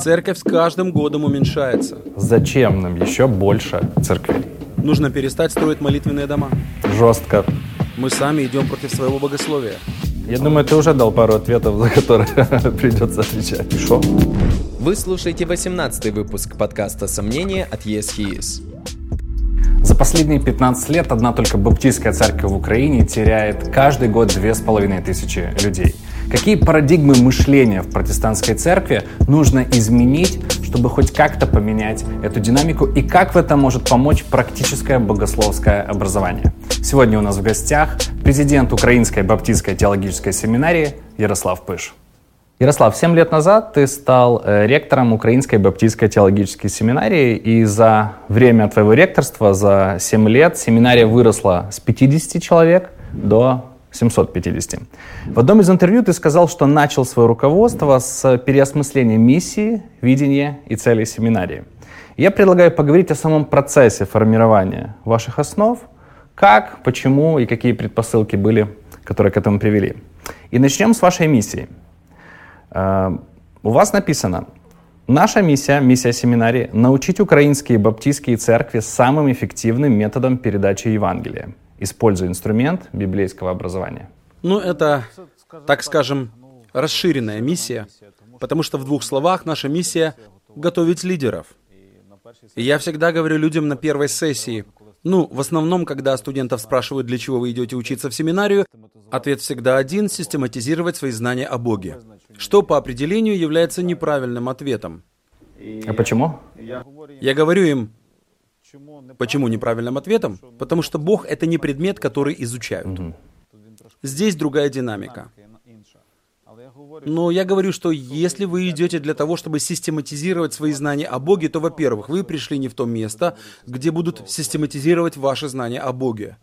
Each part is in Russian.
Церковь с каждым годом уменьшается. Зачем нам еще больше церквей? Нужно перестать строить молитвенные дома. Жестко. Мы сами идем против своего богословия. Я думаю, ты уже дал пару ответов, за которые придется отвечать. Что? Вы слушаете 18 выпуск подкаста «Сомнения» от Yes He Is. За последние 15 лет одна только баптистская церковь в Украине теряет каждый год две с половиной тысячи людей. Какие парадигмы мышления в протестантской церкви нужно изменить, чтобы хоть как-то поменять эту динамику и как в этом может помочь практическое богословское образование? Сегодня у нас в гостях президент Украинской баптистской теологической семинарии Ярослав Пыш. Ярослав, 7 лет назад ты стал э, ректором Украинской баптистской теологической семинарии, и за время твоего ректорства, за 7 лет, семинария выросла с 50 человек до 750. В одном из интервью ты сказал, что начал свое руководство с переосмысления миссии, видения и целей семинарии. Я предлагаю поговорить о самом процессе формирования ваших основ, как, почему и какие предпосылки были, которые к этому привели. И начнем с вашей миссии. Э, у вас написано, наша миссия, миссия семинарии, научить украинские баптистские церкви самым эффективным методом передачи Евангелия – используя инструмент библейского образования? Ну, это, так скажем, расширенная миссия, потому что в двух словах наша миссия — готовить лидеров. И я всегда говорю людям на первой сессии, ну, в основном, когда студентов спрашивают, для чего вы идете учиться в семинарию, ответ всегда один — систематизировать свои знания о Боге, что по определению является неправильным ответом. А почему? Я говорю им, Почему неправильным ответом? Потому что Бог — это не предмет, который изучают. Здесь другая динамика. Но я говорю, что если вы идете для того, чтобы систематизировать свои знания о Боге, то, во-первых, вы пришли не в то место, где будут систематизировать ваши знания о Боге.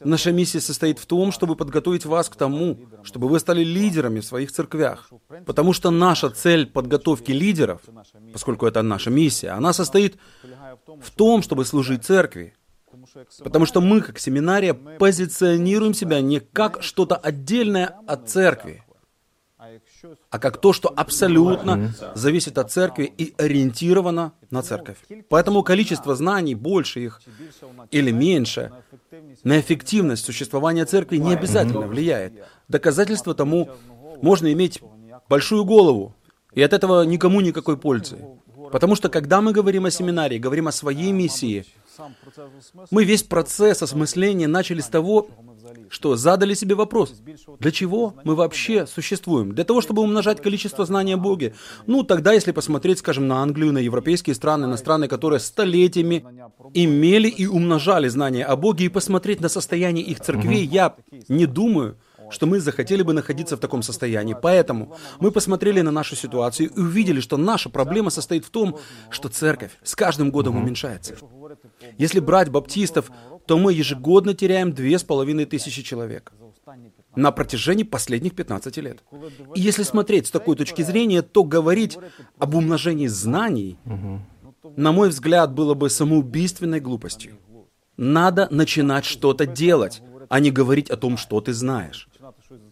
Наша миссия состоит в том, чтобы подготовить вас к тому, чтобы вы стали лидерами в своих церквях. Потому что наша цель подготовки лидеров, поскольку это наша миссия, она состоит в том, чтобы служить церкви. Потому что мы, как семинария, позиционируем себя не как что-то отдельное от церкви, а как то, что абсолютно зависит от церкви и ориентировано на церковь. Поэтому количество знаний, больше их или меньше, на эффективность существования церкви не обязательно влияет. Доказательство тому можно иметь большую голову, и от этого никому никакой пользы. Потому что когда мы говорим о семинарии, говорим о своей миссии, мы весь процесс осмысления начали с того, что задали себе вопрос, для чего мы вообще существуем? Для того, чтобы умножать количество знаний о Боге. Ну, тогда, если посмотреть, скажем, на Англию, на европейские страны, на страны, которые столетиями имели и умножали знания о Боге, и посмотреть на состояние их церквей, я не думаю, что мы захотели бы находиться в таком состоянии. Поэтому мы посмотрели на нашу ситуацию и увидели, что наша проблема состоит в том, что церковь с каждым годом уменьшается. Если брать баптистов, то мы ежегодно теряем две с половиной тысячи человек на протяжении последних 15 лет. И если смотреть с такой точки зрения, то говорить об умножении знаний, на мой взгляд, было бы самоубийственной глупостью. Надо начинать что-то делать, а не говорить о том, что ты знаешь.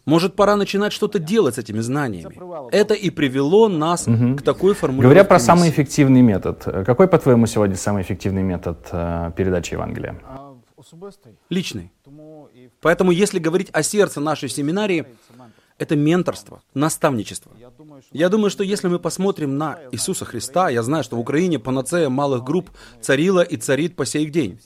Может, пора начинать что-то делать с этими знаниями. Это и привело нас угу. к такой формулировке. Говоря про самый эффективный метод, какой, по-твоему, сегодня самый эффективный метод э, передачи Евангелия? Личный. Поэтому, если говорить о сердце нашей семинарии, это менторство, наставничество. Я думаю, что если мы посмотрим на Иисуса Христа, я знаю, что в Украине панацея малых групп царила и царит по сей день.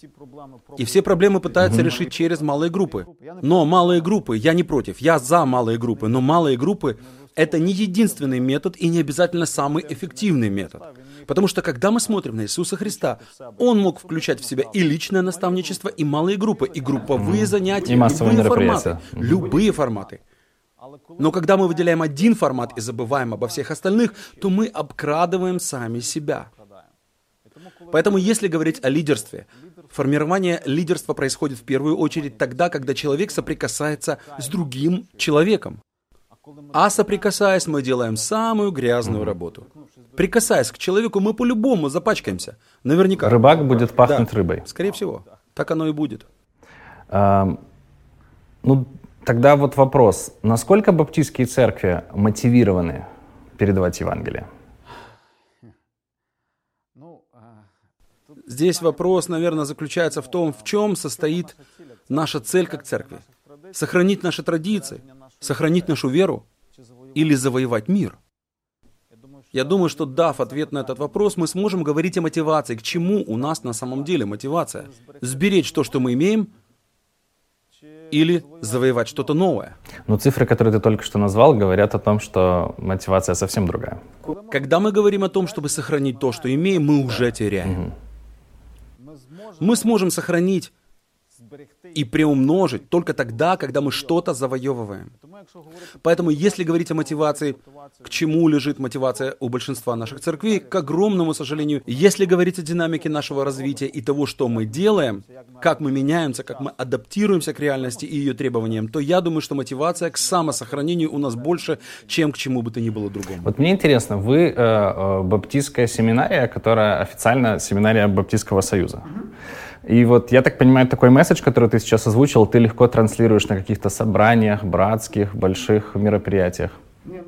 И все проблемы пытаются решить через малые группы. Но малые группы, я не против, я за малые группы, но малые группы это не единственный метод и не обязательно самый эффективный метод. Потому что когда мы смотрим на Иисуса Христа, Он мог включать в себя и личное наставничество, и малые группы, и групповые занятия, и любые форматы. Любые форматы. Но когда мы выделяем один формат и забываем обо всех остальных, то мы обкрадываем сами себя. Поэтому если говорить о лидерстве, формирование лидерства происходит в первую очередь тогда, когда человек соприкасается с другим человеком. А соприкасаясь, мы делаем самую грязную работу. Прикасаясь к человеку, мы по-любому запачкаемся. Наверняка. Рыбак будет пахнуть да, рыбой. Скорее всего. Так оно и будет. А, ну, Тогда вот вопрос, насколько баптистские церкви мотивированы передавать Евангелие? Здесь вопрос, наверное, заключается в том, в чем состоит наша цель как церкви. Сохранить наши традиции, сохранить нашу веру или завоевать мир. Я думаю, что дав ответ на этот вопрос, мы сможем говорить о мотивации, к чему у нас на самом деле мотивация. Сберечь то, что мы имеем, или завоевать что-то новое. Но цифры, которые ты только что назвал, говорят о том, что мотивация совсем другая. Когда мы говорим о том, чтобы сохранить то, что имеем, мы уже теряем. Угу. Мы сможем сохранить и приумножить только тогда, когда мы что-то завоевываем. Поэтому, если говорить о мотивации, к чему лежит мотивация у большинства наших церквей, к огромному сожалению, если говорить о динамике нашего развития и того, что мы делаем, как мы меняемся, как мы адаптируемся к реальности и ее требованиям, то я думаю, что мотивация к самосохранению у нас больше, чем к чему бы то ни было другому. Вот мне интересно, вы э, э, баптистская семинария, которая официально семинария Баптистского союза. И вот я так понимаю, такой месседж, который ты сейчас озвучил, ты легко транслируешь на каких-то собраниях, братских, больших мероприятиях.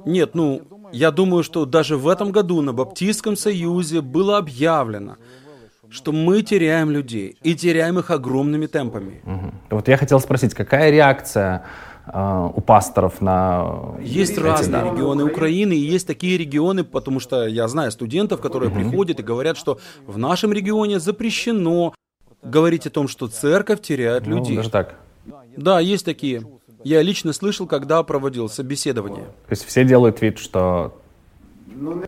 Нет, ну, я думаю, что даже в этом году на Баптистском союзе было объявлено, что мы теряем людей и теряем их огромными темпами. Угу. Вот я хотел спросить, какая реакция э, у пасторов на Есть эти, разные да. регионы Украины, и есть такие регионы, потому что я знаю студентов, которые угу. приходят и говорят, что в нашем регионе запрещено говорить о том, что церковь теряет ну, людей. Даже так. Да, есть такие. Я лично слышал, когда проводил собеседование. То есть все делают вид, что...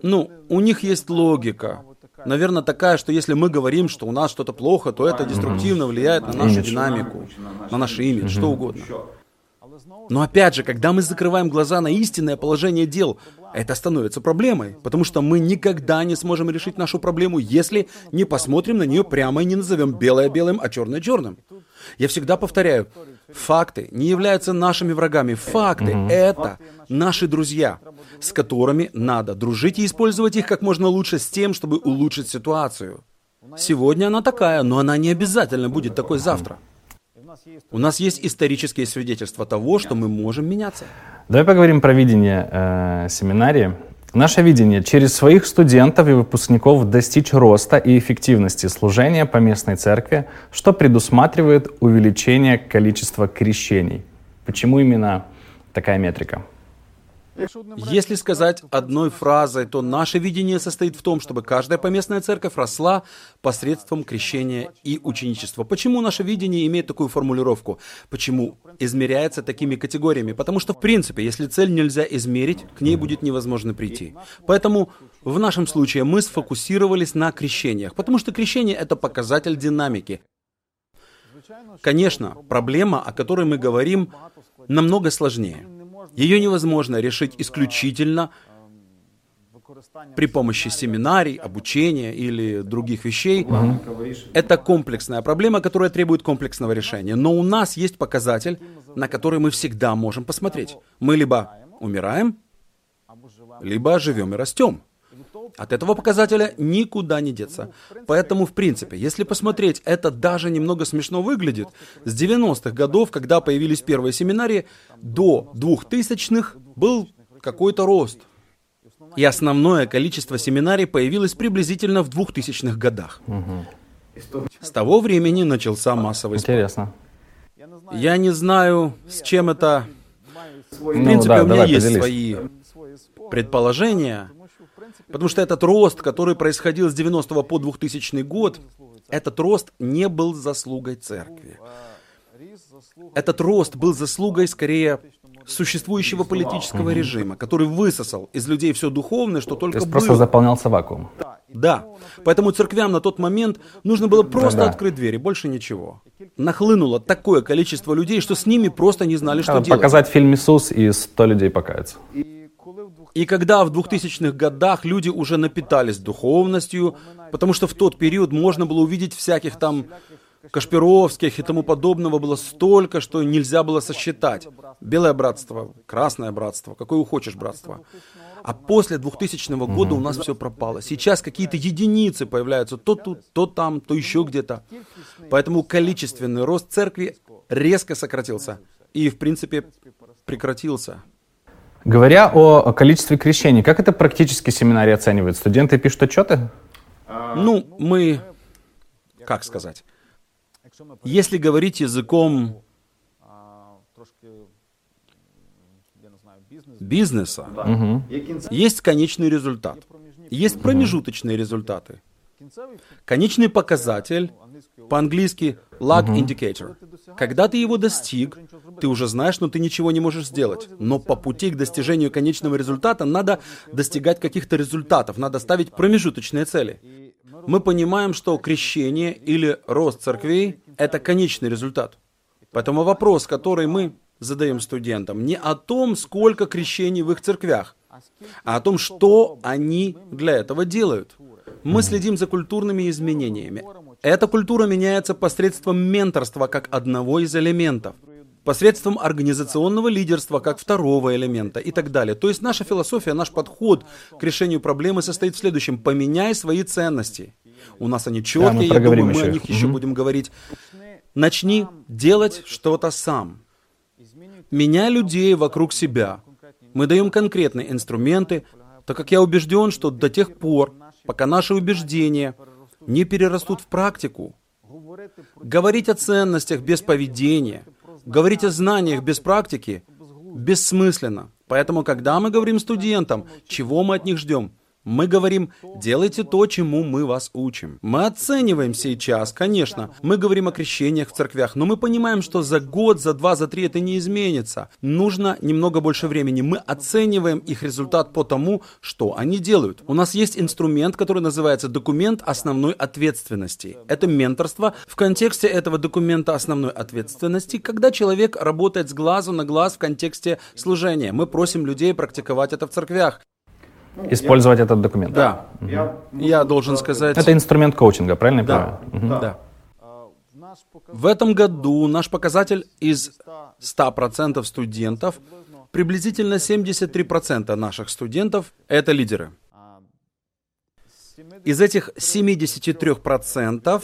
Ну, у них есть логика. Наверное, такая, что если мы говорим, что у нас что-то плохо, то это деструктивно влияет на нашу динамику, на наш имидж, что угодно. Но опять же, когда мы закрываем глаза на истинное положение дел, это становится проблемой, потому что мы никогда не сможем решить нашу проблему, если не посмотрим на нее прямо и не назовем белое белым, а черное черным. Я всегда повторяю, факты не являются нашими врагами. Факты mm-hmm. это наши друзья, с которыми надо дружить и использовать их как можно лучше с тем, чтобы улучшить ситуацию. Сегодня она такая, но она не обязательно будет такой завтра. У нас есть исторические свидетельства того, что мы можем меняться. Давай поговорим про видение э, семинарии. Наше видение – через своих студентов и выпускников достичь роста и эффективности служения по местной церкви, что предусматривает увеличение количества крещений. Почему именно такая метрика? Если сказать одной фразой, то наше видение состоит в том, чтобы каждая поместная церковь росла посредством крещения и ученичества. Почему наше видение имеет такую формулировку? Почему измеряется такими категориями? Потому что, в принципе, если цель нельзя измерить, к ней будет невозможно прийти. Поэтому в нашем случае мы сфокусировались на крещениях, потому что крещение — это показатель динамики. Конечно, проблема, о которой мы говорим, намного сложнее. Ее невозможно решить исключительно при помощи семинарий, обучения или других вещей. Это комплексная проблема, которая требует комплексного решения. Но у нас есть показатель, на который мы всегда можем посмотреть. Мы либо умираем, либо живем и растем. От этого показателя никуда не деться. Поэтому, в принципе, если посмотреть, это даже немного смешно выглядит. С 90-х годов, когда появились первые семинарии, до 2000-х был какой-то рост. И основное количество семинарий появилось приблизительно в 2000-х годах. Угу. С того времени начался массовый спад. Интересно. Я не знаю, с чем это... В принципе, ну, да, у меня есть поделись. свои предположения. Потому что этот рост, который происходил с 90 по 2000 год, этот рост не был заслугой церкви. Этот рост был заслугой скорее существующего политического режима, который высосал из людей все духовное, что только То есть было. просто заполнялся вакуум. Да. Поэтому церквям на тот момент нужно было просто да, открыть двери, больше ничего. Нахлынуло такое количество людей, что с ними просто не знали, что Показать делать. Показать фильм «Иисус» и 100 людей покаяться. И когда в 2000-х годах люди уже напитались духовностью, потому что в тот период можно было увидеть всяких там Кашпировских и тому подобного было столько, что нельзя было сосчитать. Белое братство, красное братство, какое хочешь братство. А после 2000 года у нас все пропало. Сейчас какие-то единицы появляются то тут, то там, то еще где-то. Поэтому количественный рост церкви резко сократился. И, в принципе, прекратился. Говоря о количестве крещений, как это практически семинарий оценивает? Студенты пишут отчеты? Ну, мы как сказать, если говорить языком бизнеса, угу. есть конечный результат, есть промежуточные результаты. Конечный показатель, по-английски lag indicator. Когда ты его достиг, ты уже знаешь, но ты ничего не можешь сделать. Но по пути к достижению конечного результата надо достигать каких-то результатов, надо ставить промежуточные цели. Мы понимаем, что крещение или рост церквей – это конечный результат. Поэтому вопрос, который мы задаем студентам, не о том, сколько крещений в их церквях, а о том, что они для этого делают. Мы следим за культурными изменениями. Эта культура меняется посредством менторства как одного из элементов, посредством организационного лидерства как второго элемента и так далее. То есть наша философия, наш подход к решению проблемы состоит в следующем. Поменяй свои ценности. У нас они четкие, да, я думаю, мы еще. о них еще угу. будем говорить. Начни делать что-то сам. Меняй людей вокруг себя. Мы даем конкретные инструменты, так как я убежден, что до тех пор, пока наши убеждения не перерастут в практику, говорить о ценностях без поведения, говорить о знаниях без практики бессмысленно. Поэтому, когда мы говорим студентам, чего мы от них ждем, мы говорим, делайте то, чему мы вас учим. Мы оцениваем сейчас, конечно. Мы говорим о крещениях в церквях, но мы понимаем, что за год, за два, за три это не изменится. Нужно немного больше времени. Мы оцениваем их результат по тому, что они делают. У нас есть инструмент, который называется документ основной ответственности. Это менторство в контексте этого документа основной ответственности, когда человек работает с глазу на глаз в контексте служения. Мы просим людей практиковать это в церквях. Использовать этот документ. Да. Угу. Я, я должен сказать... Это инструмент коучинга, правильно да. я понимаю? Угу. Да. В этом году наш показатель из 100% студентов, приблизительно 73% наших студентов – это лидеры. Из этих 73%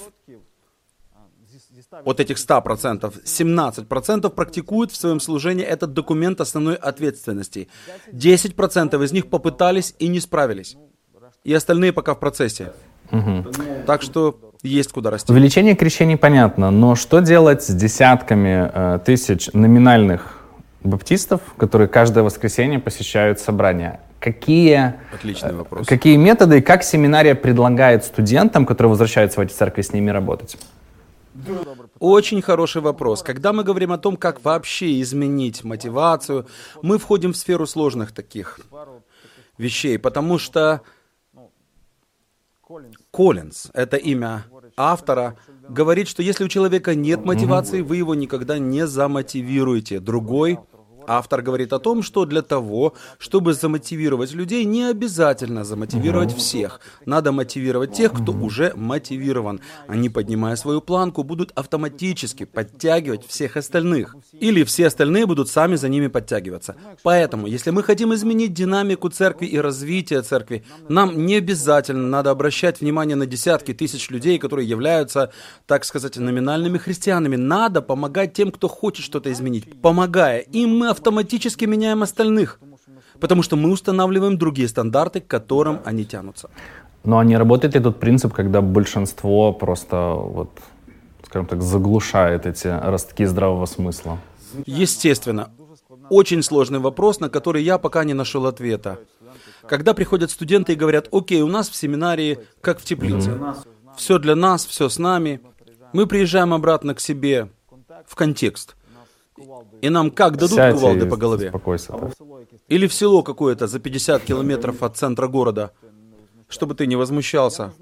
от этих 100%, 17% практикуют в своем служении этот документ основной ответственности. 10% из них попытались и не справились. И остальные пока в процессе. Угу. Так что есть куда расти. Увеличение крещений понятно, но что делать с десятками э, тысяч номинальных баптистов, которые каждое воскресенье посещают собрания? Какие, Отличный э, вопрос. какие методы и как семинария предлагает студентам, которые возвращаются в эти церкви, с ними работать? Очень хороший вопрос. Когда мы говорим о том, как вообще изменить мотивацию, мы входим в сферу сложных таких вещей, потому что Коллинз, это имя автора, говорит, что если у человека нет мотивации, вы его никогда не замотивируете. Другой Автор говорит о том, что для того, чтобы замотивировать людей, не обязательно замотивировать угу. всех. Надо мотивировать тех, кто угу. уже мотивирован. Они, поднимая свою планку, будут автоматически подтягивать всех остальных. Или все остальные будут сами за ними подтягиваться. Поэтому, если мы хотим изменить динамику церкви и развитие церкви, нам не обязательно надо обращать внимание на десятки тысяч людей, которые являются, так сказать, номинальными христианами. Надо помогать тем, кто хочет что-то изменить. Помогая им, мы автоматически меняем остальных, потому что мы устанавливаем другие стандарты, к которым они тянутся. Но не работает ли тот принцип, когда большинство просто, вот, скажем так, заглушает эти ростки здравого смысла? Естественно. Очень сложный вопрос, на который я пока не нашел ответа. Когда приходят студенты и говорят, окей, у нас в семинарии как в теплице. Mm-hmm. Все для нас, все с нами. Мы приезжаем обратно к себе в контекст. И нам как дадут Сядь кувалды по голове? Или в село какое-то за 50 километров от центра города, чтобы ты не возмущался.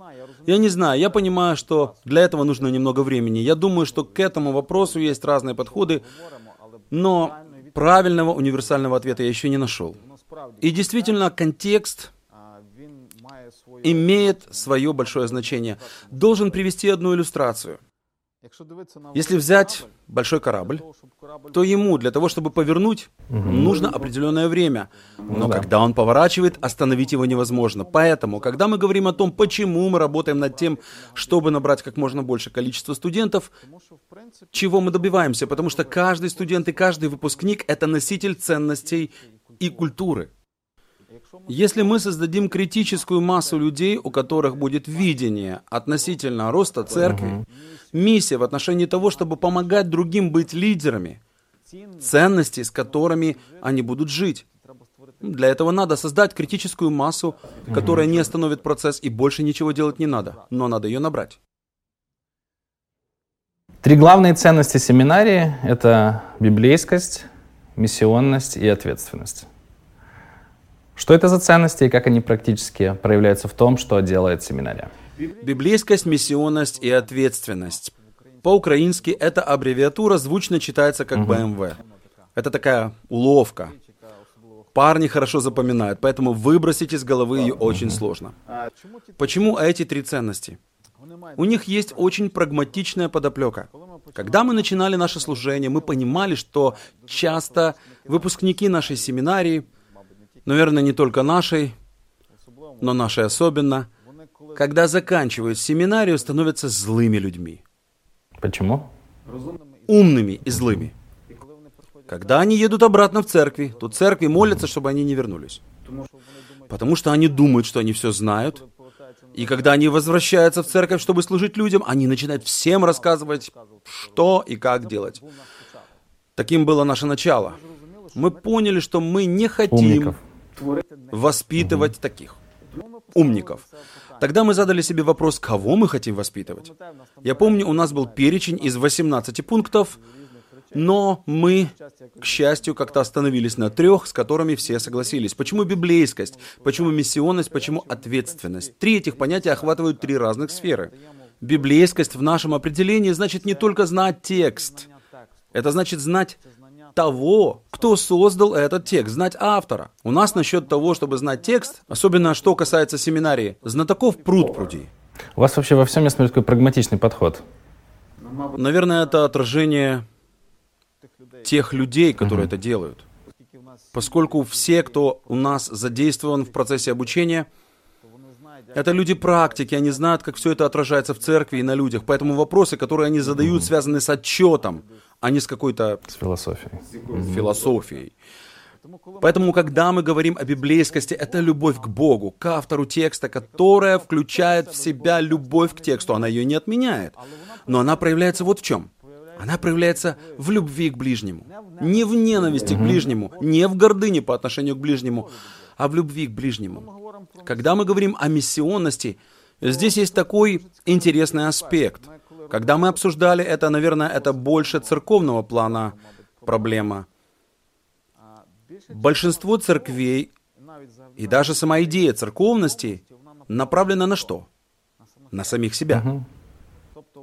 Я не знаю, я понимаю, что для этого нужно немного времени. Я думаю, что к этому вопросу есть разные подходы, но правильного универсального ответа я еще не нашел. И действительно, контекст имеет свое большое значение. Должен привести одну иллюстрацию. Если взять большой корабль, то ему для того, чтобы повернуть, угу. нужно определенное время. Но ну, да. когда он поворачивает, остановить его невозможно. Поэтому, когда мы говорим о том, почему мы работаем над тем, чтобы набрать как можно больше количество студентов, чего мы добиваемся? Потому что каждый студент и каждый выпускник — это носитель ценностей и культуры. Если мы создадим критическую массу людей, у которых будет видение относительно роста церкви, миссия в отношении того, чтобы помогать другим быть лидерами, ценности, с которыми они будут жить, для этого надо создать критическую массу, которая не остановит процесс, и больше ничего делать не надо, но надо ее набрать. Три главные ценности семинарии — это библейскость, миссионность и ответственность. Что это за ценности и как они практически проявляются в том, что делает семинария? Библейскость, миссионность и ответственность. По-украински эта аббревиатура звучно читается как БМВ. Это такая уловка. Парни хорошо запоминают, поэтому выбросить из головы ее очень сложно. Почему эти три ценности? У них есть очень прагматичная подоплека. Когда мы начинали наше служение, мы понимали, что часто выпускники нашей семинарии, наверное, не только нашей, но нашей особенно, когда заканчивают семинарию, становятся злыми людьми. Почему? Умными и злыми. Когда они едут обратно в церкви, то церкви молятся, чтобы они не вернулись. Потому что они думают, что они все знают. И когда они возвращаются в церковь, чтобы служить людям, они начинают всем рассказывать, что и как делать. Таким было наше начало. Мы поняли, что мы не хотим умников. Воспитывать таких умников. Тогда мы задали себе вопрос, кого мы хотим воспитывать. Я помню, у нас был перечень из 18 пунктов, но мы, к счастью, как-то остановились на трех, с которыми все согласились. Почему библейскость? Почему миссионность? Почему ответственность? Три этих понятия охватывают три разных сферы. Библейскость в нашем определении значит не только знать текст. Это значит знать того, кто создал этот текст, знать автора. У нас насчет того, чтобы знать текст, особенно что касается семинарии, знатоков пруд пруди. У вас вообще во всем есть такой прагматичный подход. Наверное, это отражение тех людей, которые это делают. Поскольку все, кто у нас задействован в процессе обучения, это люди практики, они знают, как все это отражается в церкви и на людях. Поэтому вопросы, которые они задают, связаны с отчетом, а не с какой-то... С философией. Философией. Поэтому, когда мы говорим о библейскости, это любовь к Богу, к автору текста, которая включает в себя любовь к тексту. Она ее не отменяет. Но она проявляется вот в чем. Она проявляется в любви к ближнему. Не в ненависти к ближнему, не в гордыне по отношению к ближнему, а в любви к ближнему. Когда мы говорим о миссионности, здесь есть такой интересный аспект. Когда мы обсуждали это, наверное, это больше церковного плана проблема. Большинство церквей и даже сама идея церковности направлена на что? На самих себя.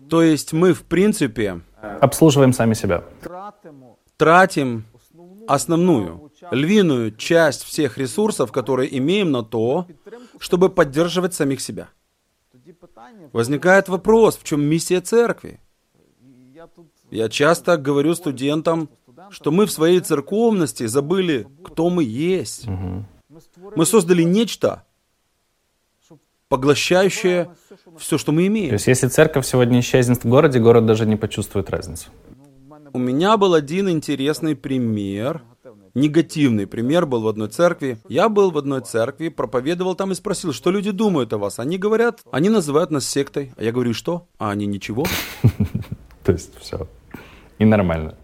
То есть мы, в принципе, обслуживаем сами себя. Тратим основную, львиную часть всех ресурсов, которые имеем на то, чтобы поддерживать самих себя. Возникает вопрос, в чем миссия церкви? Я часто говорю студентам, что мы в своей церковности забыли, кто мы есть. Мы создали нечто, поглощающее все, что мы имеем. То есть, если церковь сегодня исчезнет в городе, город даже не почувствует разницу. У меня был один интересный пример. Негативный пример был в одной церкви. Я был в одной церкви, проповедовал там и спросил, что люди думают о вас. Они говорят, они называют нас сектой. А я говорю, что? А они ничего. То есть все. И нормально.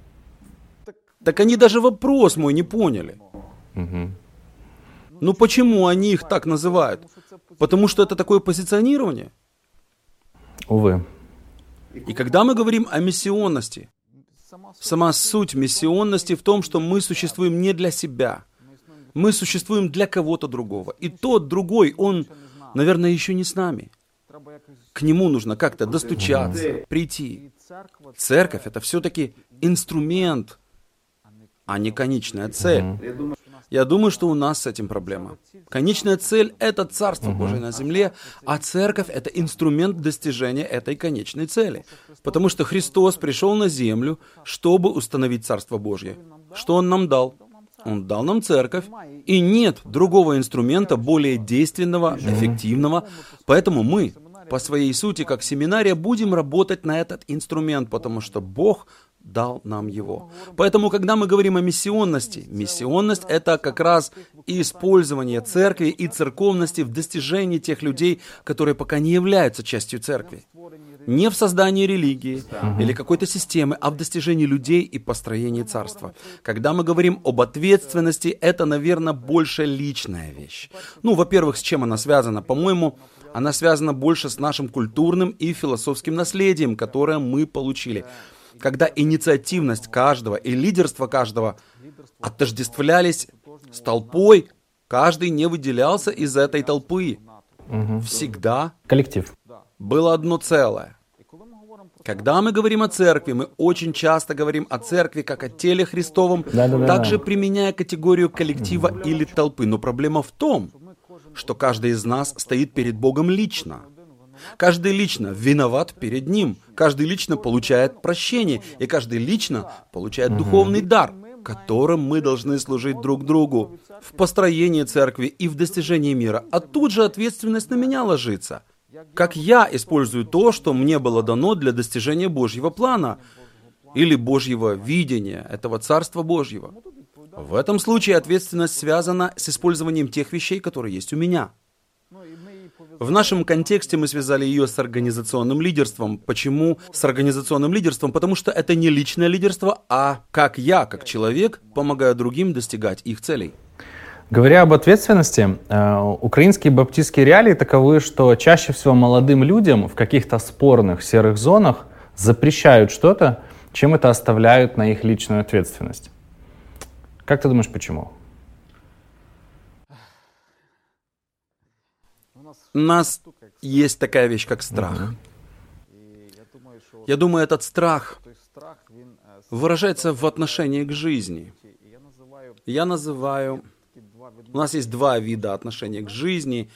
Так они даже вопрос мой не поняли. Ну почему они их так называют? Потому что это такое позиционирование. Увы. И когда мы говорим о миссионности, сама суть миссионности в том, что мы существуем не для себя. Мы существуем для кого-то другого. И тот другой, он, наверное, еще не с нами. К нему нужно как-то достучаться, прийти. Церковь — это все-таки инструмент, а не конечная цель. Я думаю, что у нас с этим проблема. Конечная цель — это Царство Божие на земле, а церковь — это инструмент достижения этой конечной цели. Потому что Христос пришел на землю, чтобы установить Царство Божье. Что Он нам дал? Он дал нам церковь, и нет другого инструмента более действенного, эффективного, поэтому мы по своей сути, как семинария, будем работать на этот инструмент, потому что Бог дал нам его. Поэтому, когда мы говорим о миссионности, миссионность — это как раз использование церкви и церковности в достижении тех людей, которые пока не являются частью церкви. Не в создании религии или какой-то системы, а в достижении людей и построении царства. Когда мы говорим об ответственности, это, наверное, больше личная вещь. Ну, во-первых, с чем она связана? По-моему, она связана больше с нашим культурным и философским наследием, которое мы получили когда инициативность каждого и лидерство каждого отождествлялись с толпой, каждый не выделялся из этой толпы. Угу. Всегда коллектив. Было одно целое. Когда мы говорим о церкви, мы очень часто говорим о церкви как о теле Христовом, да, да, также да. применяя категорию коллектива угу. или толпы. Но проблема в том, что каждый из нас стоит перед Богом лично. Каждый лично виноват перед Ним. Каждый лично получает прощение. И каждый лично получает духовный дар, которым мы должны служить друг другу в построении церкви и в достижении мира. А тут же ответственность на меня ложится. Как я использую то, что мне было дано для достижения Божьего плана или Божьего видения этого Царства Божьего. В этом случае ответственность связана с использованием тех вещей, которые есть у меня. В нашем контексте мы связали ее с организационным лидерством. Почему с организационным лидерством? Потому что это не личное лидерство, а как я, как человек, помогаю другим достигать их целей. Говоря об ответственности, э, украинские баптистские реалии таковы, что чаще всего молодым людям в каких-то спорных серых зонах запрещают что-то, чем это оставляют на их личную ответственность. Как ты думаешь, почему? Нас есть такая вещь, как страх. Я думаю, этот страх выражается в отношении к жизни. Я называю... У нас есть два вида отношения к жизни.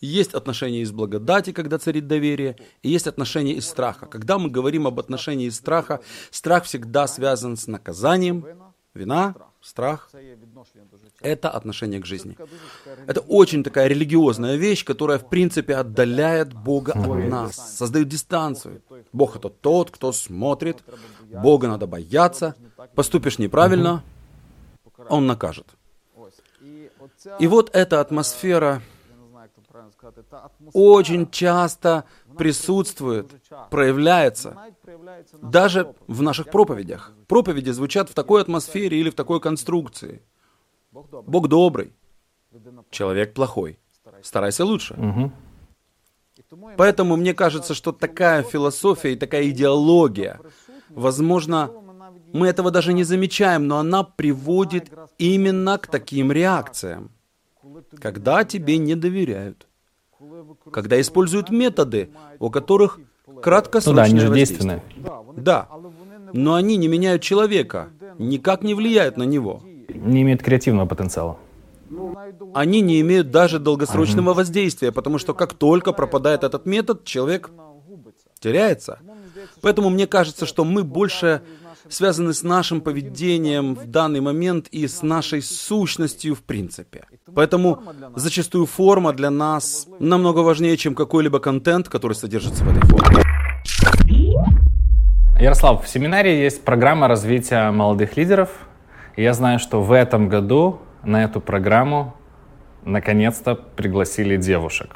Есть отношения из благодати, когда царит доверие, и есть отношения из страха. Когда мы говорим об отношении из страха, страх всегда связан с наказанием, вина, страх — это отношение к жизни. Это очень такая религиозная вещь, которая, в принципе, отдаляет Бога от нас, создает дистанцию. Бог — это тот, кто смотрит, Бога надо бояться, поступишь неправильно, Он накажет. И вот эта атмосфера очень часто присутствует, проявляется, даже в наших проповедях. Проповеди звучат в такой атмосфере или в такой конструкции. Бог добрый, человек плохой. Старайся. Лучше. Угу. Поэтому мне кажется, что такая философия и такая идеология, возможно, мы этого даже не замечаем, но она приводит именно к таким реакциям, когда тебе не доверяют. Когда используют методы, у которых краткосрочное ну да, они же действенные. Да, но они не меняют человека, никак не влияют на него. Не имеют креативного потенциала. Они не имеют даже долгосрочного воздействия, потому что как только пропадает этот метод, человек теряется. Поэтому мне кажется, что мы больше связаны с нашим поведением в данный момент и с нашей сущностью в принципе. Поэтому зачастую форма для нас намного важнее, чем какой-либо контент, который содержится в этой форме. Ярослав, в семинаре есть программа развития молодых лидеров. И я знаю, что в этом году на эту программу наконец-то пригласили девушек.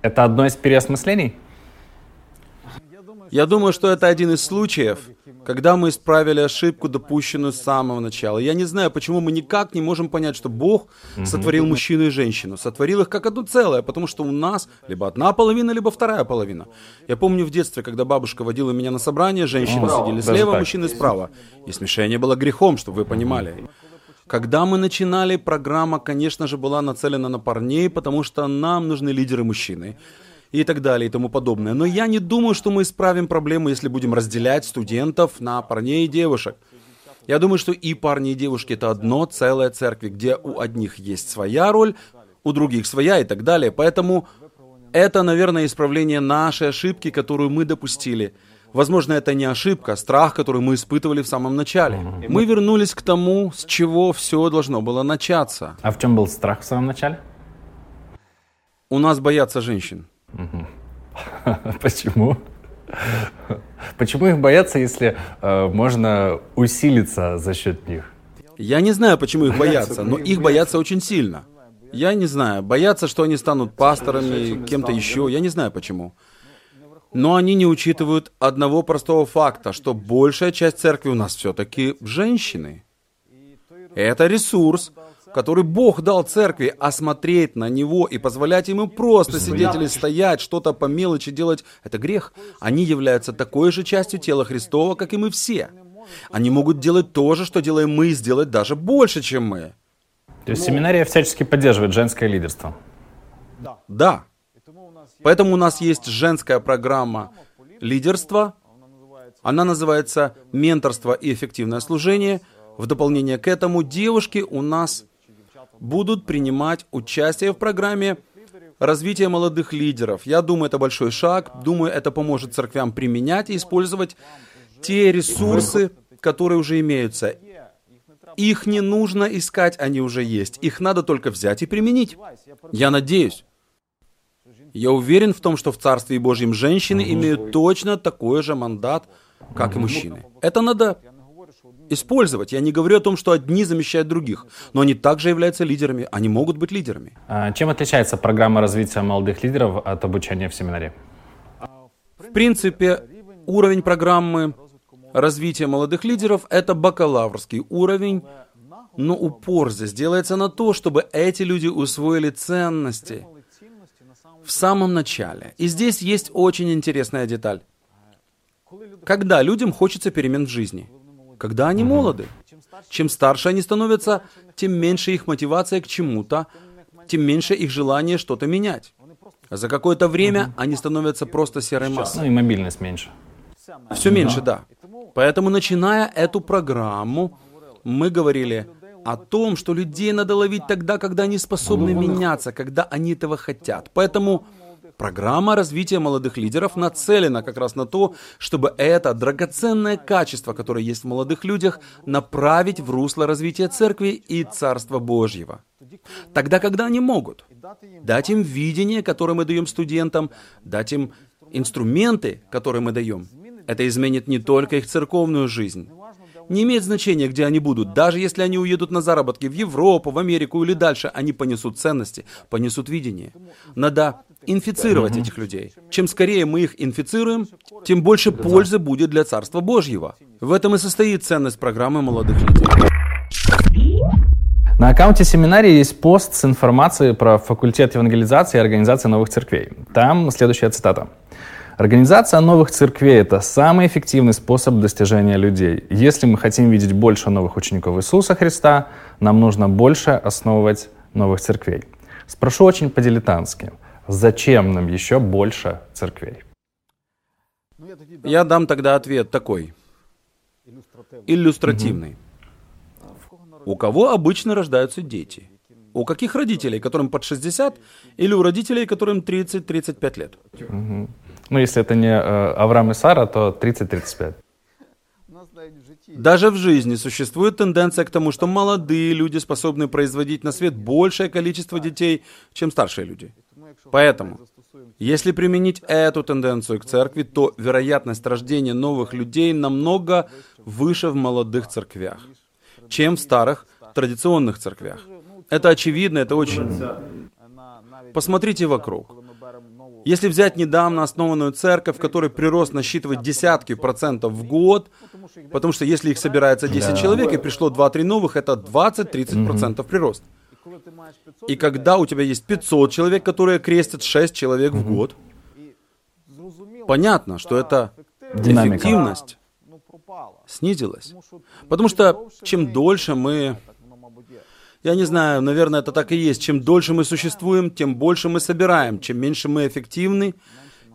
Это одно из переосмыслений? Я думаю, что это один из случаев, когда мы исправили ошибку, допущенную с самого начала. Я не знаю, почему мы никак не можем понять, что Бог сотворил мужчину и женщину, сотворил их как одно целое, потому что у нас либо одна половина, либо вторая половина. Я помню в детстве, когда бабушка водила меня на собрание, женщины сидели слева, мужчины справа. И смешение было грехом, чтобы вы понимали. Когда мы начинали, программа, конечно же, была нацелена на парней, потому что нам нужны лидеры мужчины и так далее и тому подобное. Но я не думаю, что мы исправим проблему, если будем разделять студентов на парней и девушек. Я думаю, что и парни, и девушки — это одно целое церкви, где у одних есть своя роль, у других своя и так далее. Поэтому это, наверное, исправление нашей ошибки, которую мы допустили. Возможно, это не ошибка, а страх, который мы испытывали в самом начале. Мы вернулись к тому, с чего все должно было начаться. А в чем был страх в самом начале? У нас боятся женщин. Почему? Почему их боятся, если э, можно усилиться за счет них? Я не знаю, почему их боятся, но их боятся очень сильно. Я не знаю, боятся, что они станут пасторами, кем-то еще, я не знаю почему. Но они не учитывают одного простого факта, что большая часть церкви у нас все-таки женщины. Это ресурс, который Бог дал церкви, осмотреть на него и позволять ему просто сидеть или стоять, что-то по мелочи делать, это грех. Они являются такой же частью тела Христова, как и мы все. Они могут делать то же, что делаем мы, и сделать даже больше, чем мы. То есть семинария всячески поддерживает женское лидерство? Да. Поэтому у нас есть женская программа лидерства. Она называется «Менторство и эффективное служение». В дополнение к этому девушки у нас будут принимать участие в программе развития молодых лидеров. Я думаю, это большой шаг. Думаю, это поможет церквям применять и использовать те ресурсы, которые уже имеются. Их не нужно искать, они уже есть. Их надо только взять и применить. Я надеюсь. Я уверен в том, что в Царстве Божьем женщины имеют точно такой же мандат, как и мужчины. Это надо использовать. Я не говорю о том, что одни замещают других, но они также являются лидерами, они могут быть лидерами. А чем отличается программа развития молодых лидеров от обучения в семинаре? В принципе, уровень программы развития молодых лидеров – это бакалаврский уровень, но упор здесь делается на то, чтобы эти люди усвоили ценности в самом начале. И здесь есть очень интересная деталь. Когда людям хочется перемен в жизни – когда они молоды. Чем старше они становятся, тем меньше их мотивация к чему-то, тем меньше их желание что-то менять. За какое-то время они становятся просто серой массой. Ну и мобильность меньше. Все меньше, да. Поэтому, начиная эту программу, мы говорили о том, что людей надо ловить тогда, когда они способны меняться, когда они этого хотят. Поэтому Программа развития молодых лидеров нацелена как раз на то, чтобы это драгоценное качество, которое есть в молодых людях, направить в русло развития церкви и Царства Божьего. Тогда, когда они могут. Дать им видение, которое мы даем студентам, дать им инструменты, которые мы даем. Это изменит не только их церковную жизнь. Не имеет значения, где они будут. Даже если они уедут на заработки в Европу, в Америку или дальше, они понесут ценности, понесут видение. Надо инфицировать этих людей. Чем скорее мы их инфицируем, тем больше пользы будет для Царства Божьего. В этом и состоит ценность программы молодых людей. На аккаунте семинарии есть пост с информацией про факультет евангелизации и организации новых церквей. Там следующая цитата. Организация новых церквей – это самый эффективный способ достижения людей. Если мы хотим видеть больше новых учеников Иисуса Христа, нам нужно больше основывать новых церквей. Спрошу очень по-дилетантски – Зачем нам еще больше церквей? Я дам тогда ответ такой, иллюстративный. У кого обычно рождаются дети? У каких родителей, которым под 60, или у родителей, которым 30-35 лет? Угу. Ну, если это не э, Авраам и Сара, то 30-35. Даже в жизни существует тенденция к тому, что молодые люди способны производить на свет большее количество детей, чем старшие люди. Поэтому, если применить эту тенденцию к церкви, то вероятность рождения новых людей намного выше в молодых церквях, чем в старых традиционных церквях. Это очевидно, это очень... Посмотрите вокруг. Если взять недавно основанную церковь, в которой прирост насчитывает десятки процентов в год, потому что если их собирается 10 человек и пришло 2-3 новых, это 20-30 процентов прирост. И когда у тебя есть 500 человек, которые крестят 6 человек в год, понятно, что это эффективность снизилась. Потому что чем дольше мы... Я не знаю, наверное, это так и есть. Чем дольше мы существуем, тем больше мы собираем. Чем меньше мы эффективны,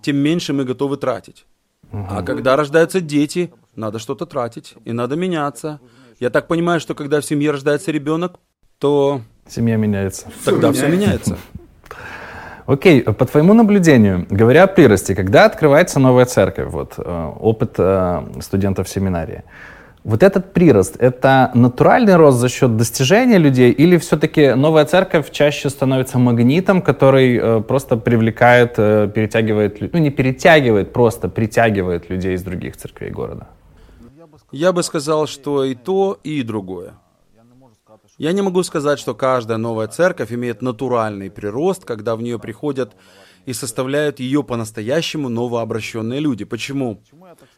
тем меньше мы готовы тратить. А когда рождаются дети, надо что-то тратить, и надо меняться. Я так понимаю, что когда в семье рождается ребенок, то Семья меняется. Тогда все меняется. Окей, по твоему наблюдению, говоря о приросте, когда открывается новая церковь, вот э, опыт э, студентов семинарии, Вот этот прирост, это натуральный рост за счет достижения людей или все-таки новая церковь чаще становится магнитом, который э, просто привлекает, э, перетягивает, ну не перетягивает, просто притягивает людей из других церквей города? Я бы сказал, что и то, и другое. Я не могу сказать, что каждая новая церковь имеет натуральный прирост, когда в нее приходят и составляют ее по-настоящему новообращенные люди. Почему?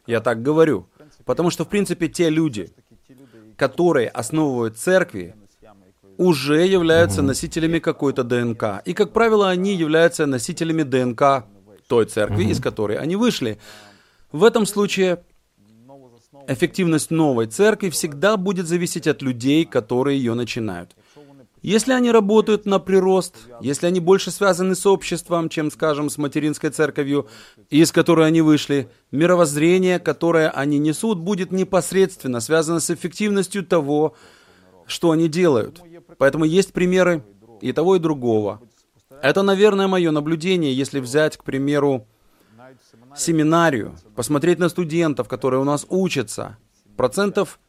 Я так говорю. Потому что, в принципе, те люди, которые основывают церкви, уже являются носителями какой-то ДНК. И, как правило, они являются носителями ДНК той церкви, из которой они вышли. В этом случае эффективность новой церкви всегда будет зависеть от людей, которые ее начинают. Если они работают на прирост, если они больше связаны с обществом, чем, скажем, с материнской церковью, из которой они вышли, мировоззрение, которое они несут, будет непосредственно связано с эффективностью того, что они делают. Поэтому есть примеры и того, и другого. Это, наверное, мое наблюдение, если взять, к примеру, семинарию, посмотреть на студентов, которые у нас учатся. Процентов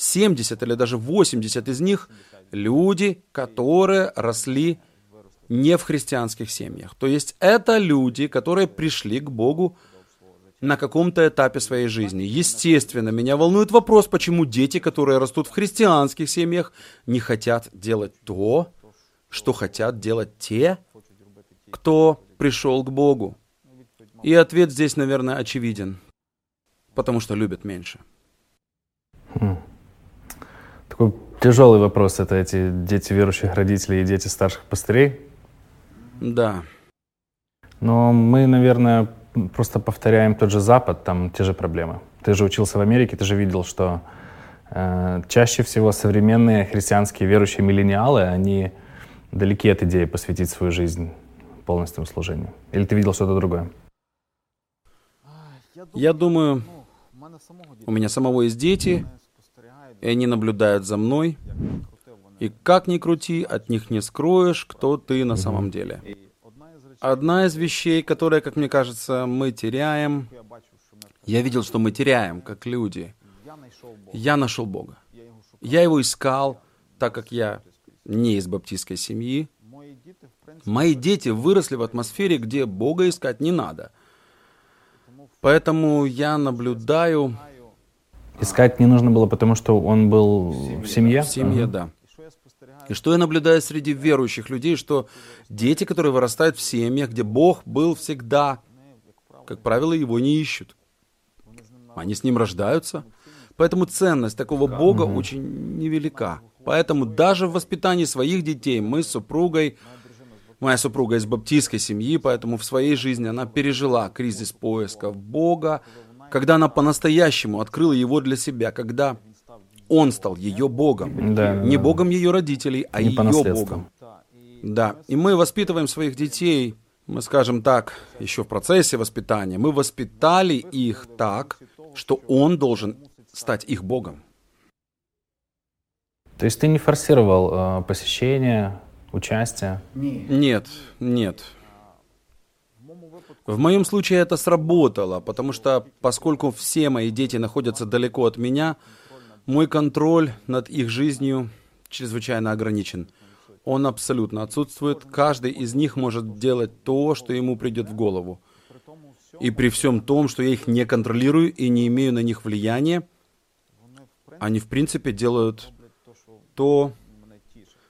70 или даже 80 из них люди, которые росли не в христианских семьях. То есть это люди, которые пришли к Богу на каком-то этапе своей жизни. Естественно, меня волнует вопрос, почему дети, которые растут в христианских семьях, не хотят делать то, что хотят делать те, кто пришел к Богу. И ответ здесь, наверное, очевиден. Потому что любят меньше. Хм. Такой Тяжелый вопрос это эти дети верующих родителей и дети старших пастырей. Да. Но мы, наверное, просто повторяем тот же Запад, там те же проблемы. Ты же учился в Америке, ты же видел, что э, чаще всего современные христианские верующие миллениалы, они далеки от идеи посвятить свою жизнь полностью служению. Или ты видел что-то другое? Я думаю, у меня самого есть дети, и они наблюдают за мной. И как ни крути, от них не скроешь, кто ты на самом деле. Одна из вещей, которая, как мне кажется, мы теряем, я видел, что мы теряем, как люди. Я нашел Бога. Я его искал, так как я не из баптистской семьи. Мои дети выросли в атмосфере, где Бога искать не надо. Поэтому я наблюдаю Искать не нужно было, потому что он был в семье? В семье, uh да. И что я наблюдаю среди верующих людей, что дети, которые вырастают в семьях, где Бог был всегда, как правило, его не ищут. Они с ним рождаются. Поэтому ценность такого Бога uh очень невелика. Поэтому даже в воспитании своих детей мы с супругой, моя супруга из баптистской семьи, поэтому в своей жизни она пережила кризис поиска Бога, когда она по-настоящему открыла его для себя, когда он стал ее Богом. Да, не да. Богом ее родителей, а не ее Богом. Да, и мы воспитываем своих детей, мы скажем так, еще в процессе воспитания, мы воспитали их так, что он должен стать их Богом. То есть ты не форсировал э, посещение, участие? Нет, нет. В моем случае это сработало, потому что поскольку все мои дети находятся далеко от меня, мой контроль над их жизнью чрезвычайно ограничен. Он абсолютно отсутствует. Каждый из них может делать то, что ему придет в голову. И при всем том, что я их не контролирую и не имею на них влияния, они в принципе делают то,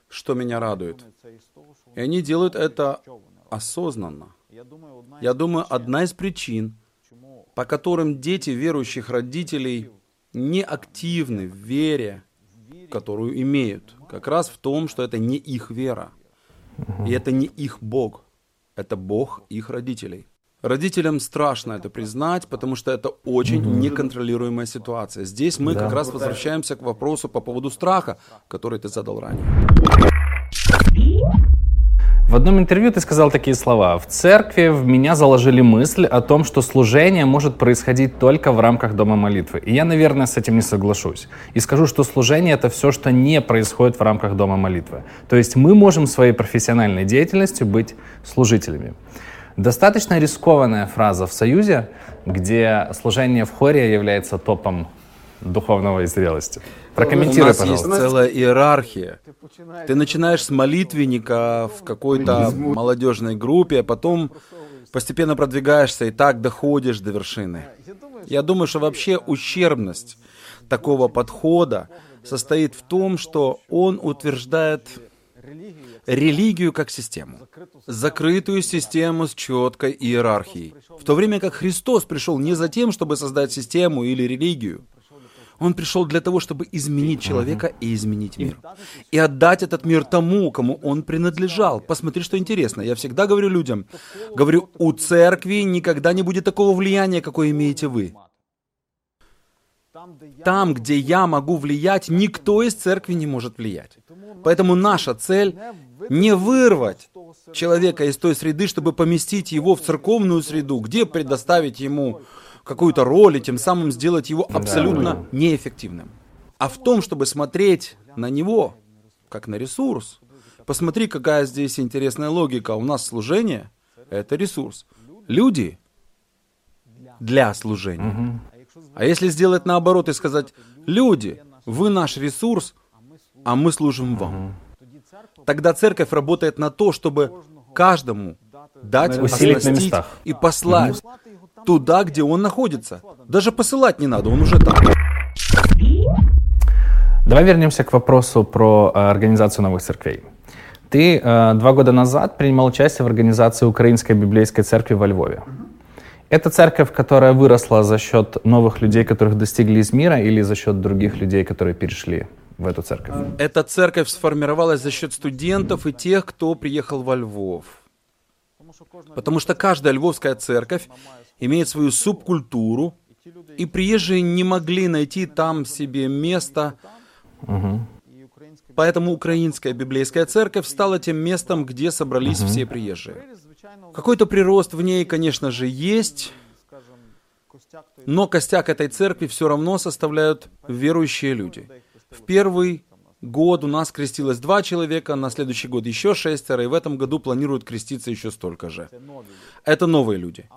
что меня радует. И они делают это осознанно. Я думаю, одна из причин, по которым дети верующих родителей не активны в вере, которую имеют, как раз в том, что это не их вера. И это не их Бог. Это Бог их родителей. Родителям страшно это признать, потому что это очень неконтролируемая ситуация. Здесь мы да. как раз возвращаемся к вопросу по поводу страха, который ты задал ранее. В одном интервью ты сказал такие слова. В церкви в меня заложили мысль о том, что служение может происходить только в рамках дома молитвы. И я, наверное, с этим не соглашусь. И скажу, что служение — это все, что не происходит в рамках дома молитвы. То есть мы можем своей профессиональной деятельностью быть служителями. Достаточно рискованная фраза в Союзе, где служение в хоре является топом духовного и зрелости. Прокомментируй, У нас пожалуйста. есть целая иерархия. Ты начинаешь с молитвенника в какой-то молодежной группе, а потом постепенно продвигаешься и так доходишь до вершины. Я думаю, что вообще ущербность такого подхода состоит в том, что он утверждает религию как систему. Закрытую систему с четкой иерархией. В то время как Христос пришел не за тем, чтобы создать систему или религию. Он пришел для того, чтобы изменить человека и изменить мир. И отдать этот мир тому, кому он принадлежал. Посмотри, что интересно. Я всегда говорю людям, говорю, у церкви никогда не будет такого влияния, какое имеете вы. Там, где я могу влиять, никто из церкви не может влиять. Поэтому наша цель не вырвать человека из той среды, чтобы поместить его в церковную среду, где предоставить ему какую-то роль и тем самым сделать его абсолютно неэффективным. А в том, чтобы смотреть на него как на ресурс. Посмотри, какая здесь интересная логика. У нас служение — это ресурс. Люди для служения. А если сделать наоборот и сказать, люди, вы наш ресурс, а мы служим вам. Тогда церковь работает на то, чтобы каждому дать, Усилить на оснастить местах. и послать туда, где он находится. Даже посылать не надо, он уже там. Давай вернемся к вопросу про э, организацию новых церквей. Ты э, два года назад принимал участие в организации Украинской библейской церкви во Львове. Это церковь, которая выросла за счет новых людей, которых достигли из мира, или за счет других людей, которые перешли в эту церковь? Эта церковь сформировалась за счет студентов и тех, кто приехал во Львов. Потому что каждая львовская церковь имеет свою субкультуру, и приезжие не могли найти там себе место. Поэтому Украинская библейская церковь стала тем местом, где собрались все приезжие. Какой-то прирост в ней, конечно же, есть, но костяк этой церкви все равно составляют верующие люди. В первый год у нас крестилось два человека, на следующий год еще шестеро, и в этом году планируют креститься еще столько же. Это новые люди.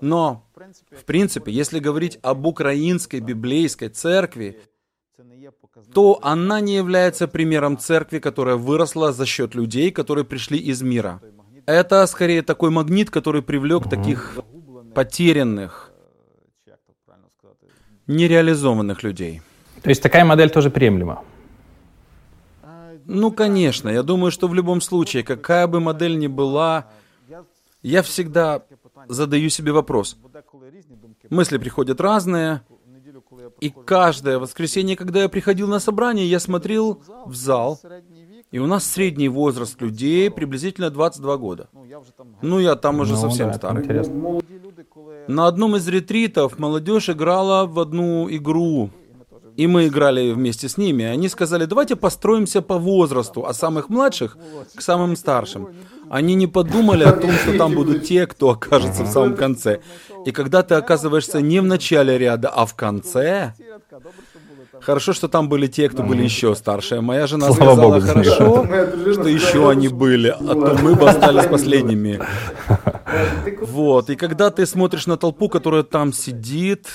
Но, в принципе, если говорить об украинской библейской церкви, то она не является примером церкви, которая выросла за счет людей, которые пришли из мира. Это скорее такой магнит, который привлек таких потерянных, нереализованных людей. То есть такая модель тоже приемлема? Ну, конечно, я думаю, что в любом случае, какая бы модель ни была, я всегда задаю себе вопрос. Мысли приходят разные, и каждое воскресенье, когда я приходил на собрание, я смотрел в зал, и у нас средний возраст людей приблизительно 22 года. Ну, я там уже Ну, совсем да, старый. интересно. На одном из ретритов молодежь играла в одну игру. И мы играли вместе с ними. Они сказали, давайте построимся по возрасту, от самых младших к самым старшим. Они не подумали о том, что там будут те, кто окажется в самом конце. И когда ты оказываешься не в начале ряда, а в конце, хорошо, что там были те, кто были еще старше. Моя жена Слава сказала, Богу, хорошо, что еще они были, а то мы бы остались последними. Вот, и когда ты смотришь на толпу, которая там сидит,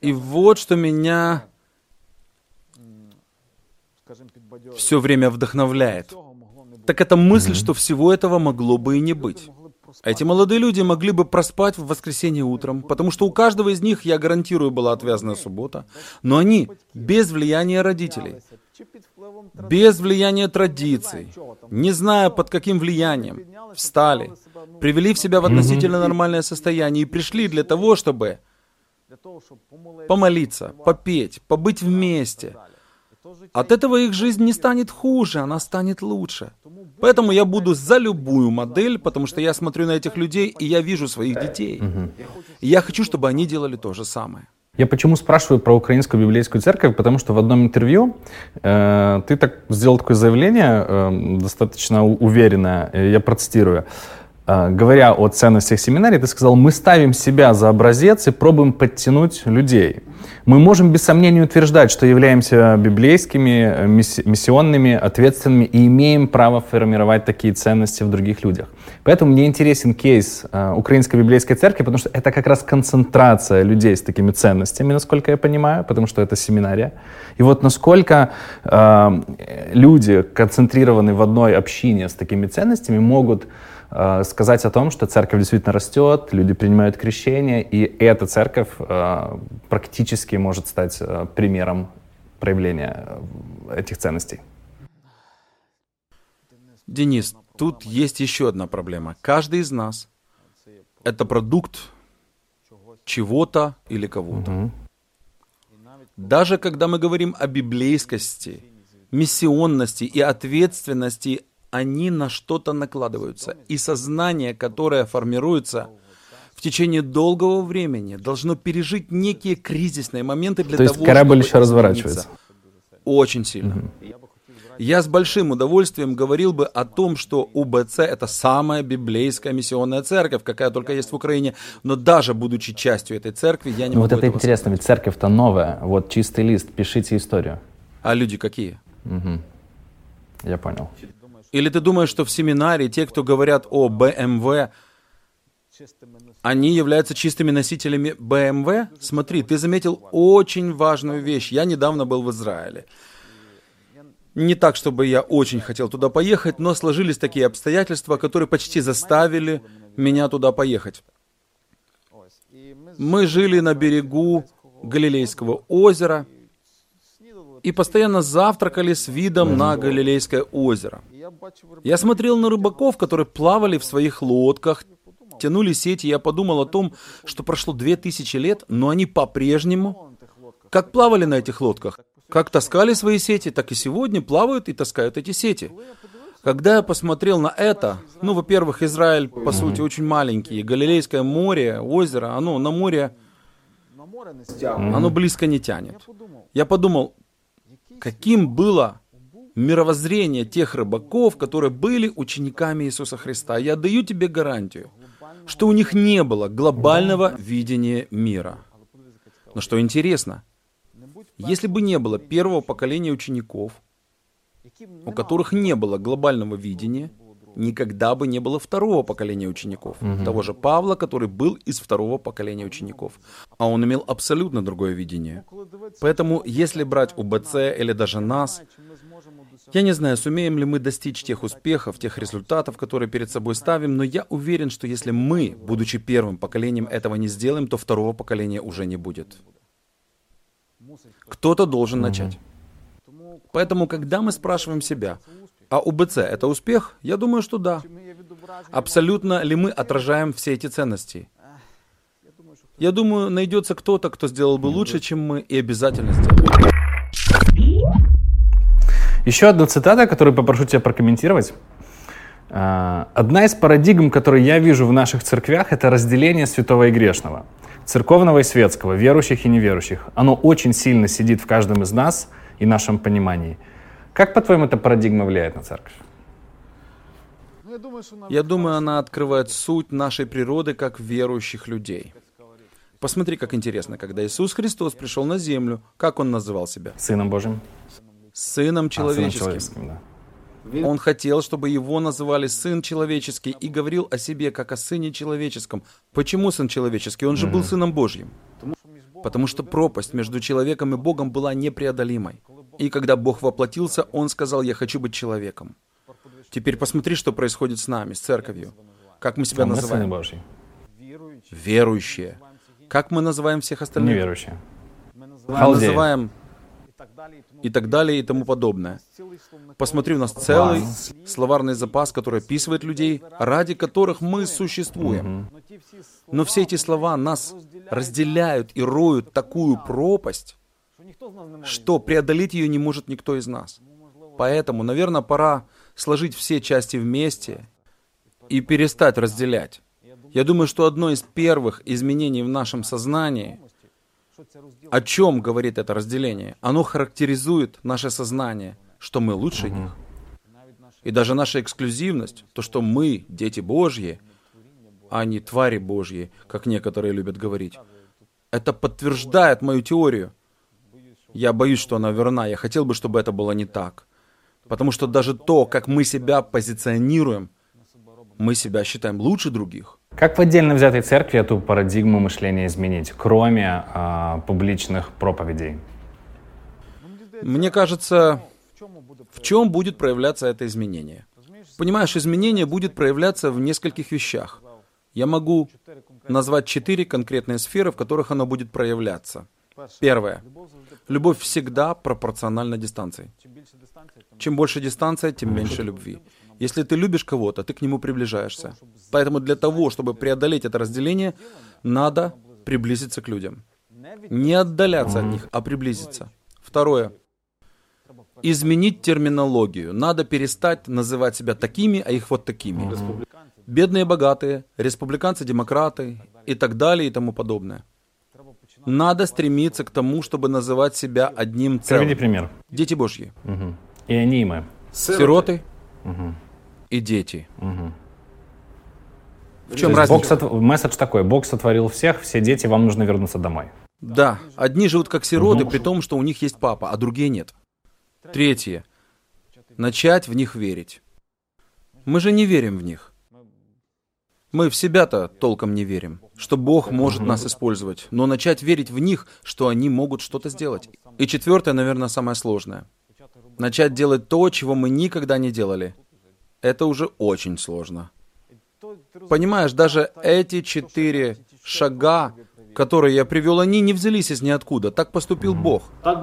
и вот что меня все время вдохновляет, так это мысль, что всего этого могло бы и не быть. Эти молодые люди могли бы проспать в воскресенье утром, потому что у каждого из них, я гарантирую, была отвязная суббота, но они без влияния родителей, без влияния традиций, не зная под каким влиянием, встали, привели в себя в относительно нормальное состояние и пришли для того, чтобы помолиться, попеть, побыть вместе. От этого их жизнь не станет хуже, она станет лучше. Поэтому я буду за любую модель, потому что я смотрю на этих людей, и я вижу своих детей. И я хочу, чтобы они делали то же самое. Я почему спрашиваю про Украинскую библейскую церковь? Потому что в одном интервью э, ты так сделал такое заявление, э, достаточно уверенное, э, я процитирую. Э, говоря о ценностях семинарии, ты сказал, мы ставим себя за образец и пробуем подтянуть людей. Мы можем без сомнения утверждать, что являемся библейскими, миссионными, ответственными и имеем право формировать такие ценности в других людях. Поэтому мне интересен кейс э, Украинской библейской церкви, потому что это как раз концентрация людей с такими ценностями, насколько я понимаю, потому что это семинария. И вот насколько э, люди, концентрированные в одной общине с такими ценностями, могут Э, сказать о том, что церковь действительно растет, люди принимают крещение, и эта церковь э, практически может стать э, примером проявления этих ценностей. Денис, тут есть еще одна проблема. Каждый из нас — это продукт чего-то или кого-то. Угу. Даже когда мы говорим о библейскости, миссионности и ответственности они на что-то накладываются. И сознание, которое формируется в течение долгого времени, должно пережить некие кризисные моменты для То того, есть корабль еще разворачивается? Очень сильно. Угу. Я с большим удовольствием говорил бы о том, что УБЦ — это самая библейская миссионная церковь, какая только есть в Украине. Но даже будучи частью этой церкви, я не ну, могу Вот это интересно, сказать. ведь церковь-то новая. Вот чистый лист, пишите историю. А люди какие? Угу. Я понял. Или ты думаешь, что в семинаре те, кто говорят о БМВ, они являются чистыми носителями БМВ? Смотри, ты заметил очень важную вещь. Я недавно был в Израиле. Не так, чтобы я очень хотел туда поехать, но сложились такие обстоятельства, которые почти заставили меня туда поехать. Мы жили на берегу Галилейского озера и постоянно завтракали с видом на Галилейское озеро. Я смотрел на рыбаков, которые плавали в своих лодках, тянули сети, я подумал о том, что прошло две тысячи лет, но они по-прежнему, как плавали на этих лодках, как таскали свои сети, так и сегодня плавают и таскают эти сети. Когда я посмотрел на это, ну, во-первых, Израиль, по сути, очень маленький, Галилейское море, озеро, оно на море, оно близко не тянет. Я подумал, каким было мировоззрение тех рыбаков, которые были учениками Иисуса Христа. Я даю тебе гарантию, что у них не было глобального видения мира. Но что интересно, если бы не было первого поколения учеников, у которых не было глобального видения, никогда бы не было второго поколения учеников. Угу. Того же Павла, который был из второго поколения учеников. А он имел абсолютно другое видение. Поэтому, если брать УБЦ или даже нас, я не знаю, сумеем ли мы достичь тех успехов, тех результатов, которые перед собой ставим, но я уверен, что если мы, будучи первым поколением, этого не сделаем, то второго поколения уже не будет. Кто-то должен начать. Поэтому, когда мы спрашиваем себя, а УБЦ — это успех? Я думаю, что да. Абсолютно ли мы отражаем все эти ценности? Я думаю, найдется кто-то, кто сделал бы лучше, чем мы, и обязательно сделает. Еще одна цитата, которую попрошу тебя прокомментировать. А, одна из парадигм, которые я вижу в наших церквях, это разделение святого и грешного. Церковного и светского, верующих и неверующих. Оно очень сильно сидит в каждом из нас и нашем понимании. Как, по-твоему, эта парадигма влияет на церковь? Я думаю, она открывает суть нашей природы как верующих людей. Посмотри, как интересно, когда Иисус Христос пришел на землю, как Он называл себя? Сыном Божьим. Сыном человеческим. А, сыном человеческим да. Он хотел, чтобы его называли Сын Человеческий и говорил о себе как о Сыне Человеческом. Почему Сын Человеческий? Он же mm-hmm. был Сыном Божьим. Потому что пропасть между человеком и Богом была непреодолимой. И когда Бог воплотился, Он сказал, я хочу быть человеком. Теперь посмотри, что происходит с нами, с церковью. Как мы себя называем? Верующие. Как мы называем всех остальных? Неверующие. Мы называем и так далее и тому подобное. Посмотри, у нас целый словарный запас, который описывает людей, ради которых мы существуем. Но все эти слова нас разделяют и роют такую пропасть, что преодолеть ее не может никто из нас. Поэтому, наверное, пора сложить все части вместе и перестать разделять. Я думаю, что одно из первых изменений в нашем сознании — о чем говорит это разделение? Оно характеризует наше сознание, что мы лучше них. И даже наша эксклюзивность, то, что мы, дети Божьи, а не твари Божьи, как некоторые любят говорить. Это подтверждает мою теорию. Я боюсь, что она верна. Я хотел бы, чтобы это было не так. Потому что даже то, как мы себя позиционируем, мы себя считаем лучше других. Как в отдельно взятой церкви эту парадигму мышления изменить, кроме э, публичных проповедей? Мне кажется, в чем будет проявляться это изменение? Понимаешь, изменение будет проявляться в нескольких вещах. Я могу назвать четыре конкретные сферы, в которых оно будет проявляться. Первое. Любовь всегда пропорциональна дистанции. Чем больше дистанция, тем меньше любви. Если ты любишь кого-то, ты к нему приближаешься. Поэтому для того, чтобы преодолеть это разделение, надо приблизиться к людям. Не отдаляться от них, а приблизиться. Второе. Изменить терминологию. Надо перестать называть себя такими, а их вот такими. Бедные, богатые, республиканцы, демократы и так далее и тому подобное. Надо стремиться к тому, чтобы называть себя одним целым. Приведи пример. Дети Божьи. Угу. И они и мы. Сироты угу. и дети. Угу. В чем разница? Бог сот... Месседж такой. Бог сотворил всех, все дети, вам нужно вернуться домой. Да. Одни живут как сироты, угу. при том, что у них есть папа, а другие нет. Третье. Начать в них верить. Мы же не верим в них. Мы в себя-то толком не верим, что Бог может нас использовать, но начать верить в них, что они могут что-то сделать. И четвертое, наверное, самое сложное. Начать делать то, чего мы никогда не делали. Это уже очень сложно. Понимаешь, даже эти четыре шага которые я привел, они не взялись из ниоткуда. Так поступил Бог.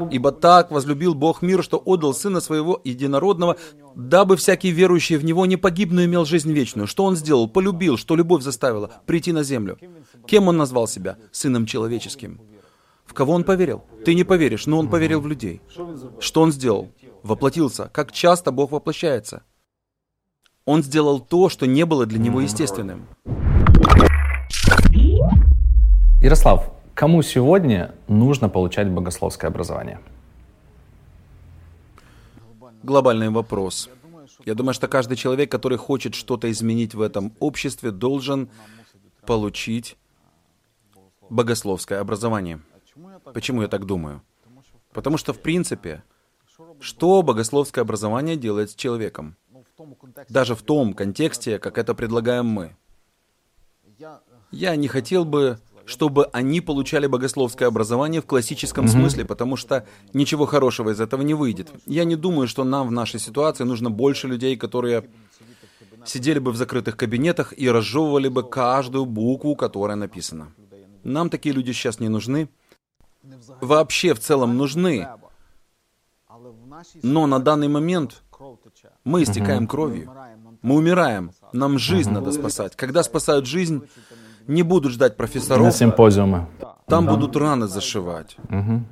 Ибо так возлюбил Бог мир, что отдал Сына Своего Единородного, дабы всякий верующий в Него не погиб, но имел жизнь вечную. Что Он сделал? Полюбил, что любовь заставила прийти на землю. Кем Он назвал себя? Сыном человеческим. В кого Он поверил? Ты не поверишь, но Он поверил в людей. Что Он сделал? Воплотился. Как часто Бог воплощается? Он сделал то, что не было для Него естественным. Ярослав, кому сегодня нужно получать богословское образование? Глобальный вопрос. Я думаю, что каждый человек, который хочет что-то изменить в этом обществе, должен получить богословское образование. Почему я так думаю? Потому что, в принципе, что богословское образование делает с человеком? Даже в том контексте, как это предлагаем мы. Я не хотел бы чтобы они получали богословское образование в классическом mm-hmm. смысле, потому что ничего хорошего из этого не выйдет. Я не думаю, что нам в нашей ситуации нужно больше людей, которые сидели бы в закрытых кабинетах и разжевывали бы каждую букву, которая написана. Нам такие люди сейчас не нужны. Вообще в целом нужны. Но на данный момент мы истекаем кровью. Мы умираем. Нам жизнь надо спасать. Когда спасают жизнь, не будут ждать профессоров. На симпозиумы. Там да. будут раны зашивать. Угу.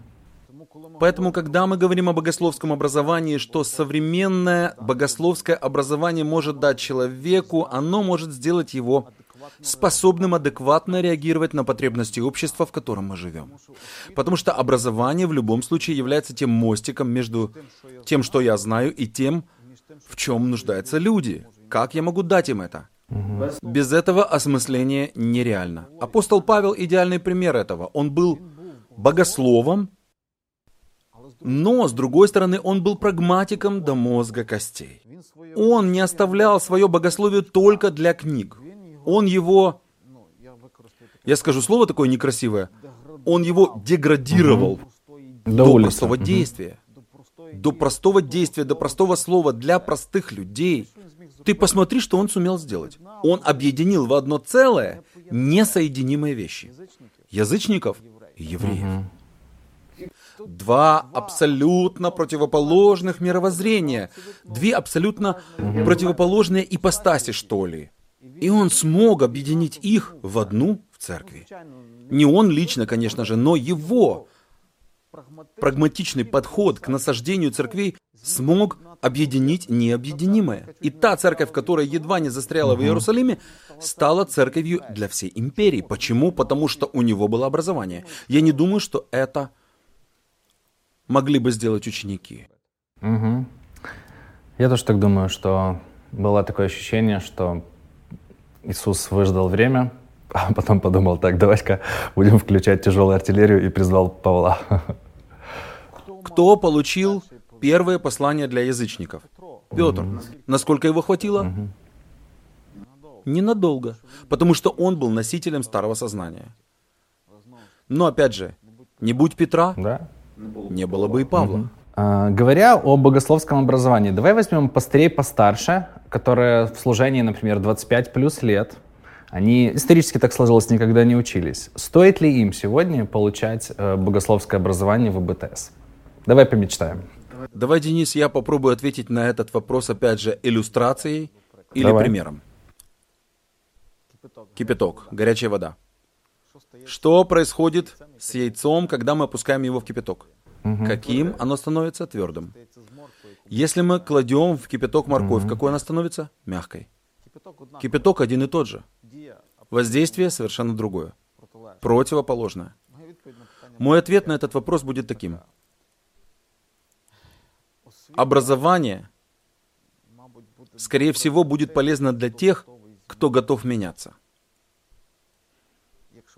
Поэтому, когда мы говорим о богословском образовании, что современное богословское образование может дать человеку, оно может сделать его способным адекватно реагировать на потребности общества, в котором мы живем. Потому что образование в любом случае является тем мостиком между тем, что я знаю, и тем, в чем нуждаются люди. Как я могу дать им это? Без этого осмысление нереально. Апостол Павел идеальный пример этого. Он был богословом, но, с другой стороны, он был прагматиком до мозга костей. Он не оставлял свое богословие только для книг. Он его, я скажу слово такое некрасивое, он его деградировал до, до простого действия. До простого действия, до простого слова для простых людей. Ты посмотри, что он сумел сделать. Он объединил в одно целое несоединимые вещи. Язычников и евреев. Два абсолютно противоположных мировоззрения. Две абсолютно противоположные ипостаси, что ли. И он смог объединить их в одну в церкви. Не он лично, конечно же, но его прагматичный подход к насаждению церквей смог объединить необъединимое. И та церковь, которая едва не застряла в Иерусалиме, стала церковью для всей империи. Почему? Потому что у него было образование. Я не думаю, что это могли бы сделать ученики. Угу. Я тоже так думаю, что было такое ощущение, что Иисус выждал время, а потом подумал, так, давай-ка будем включать тяжелую артиллерию и призвал Павла. Кто получил первое послание для язычников? Петр. Насколько его хватило? Ненадолго. Потому что он был носителем старого сознания. Но опять же, не будь Петра, да? не было бы и Павла. А, говоря о богословском образовании, давай возьмем пастырей постарше, которые в служении, например, 25 плюс лет, они исторически так сложилось, никогда не учились. Стоит ли им сегодня получать э, богословское образование в БТС? Давай помечтаем. Давай, Денис, я попробую ответить на этот вопрос, опять же, иллюстрацией или Давай. примером. Кипяток, горячая вода. Что происходит с яйцом, когда мы опускаем его в кипяток? Каким оно становится? Твердым. Если мы кладем в кипяток морковь, какой она становится? Мягкой. Кипяток один и тот же. Воздействие совершенно другое. Противоположное. Мой ответ на этот вопрос будет таким. Образование, скорее всего, будет полезно для тех, кто готов меняться.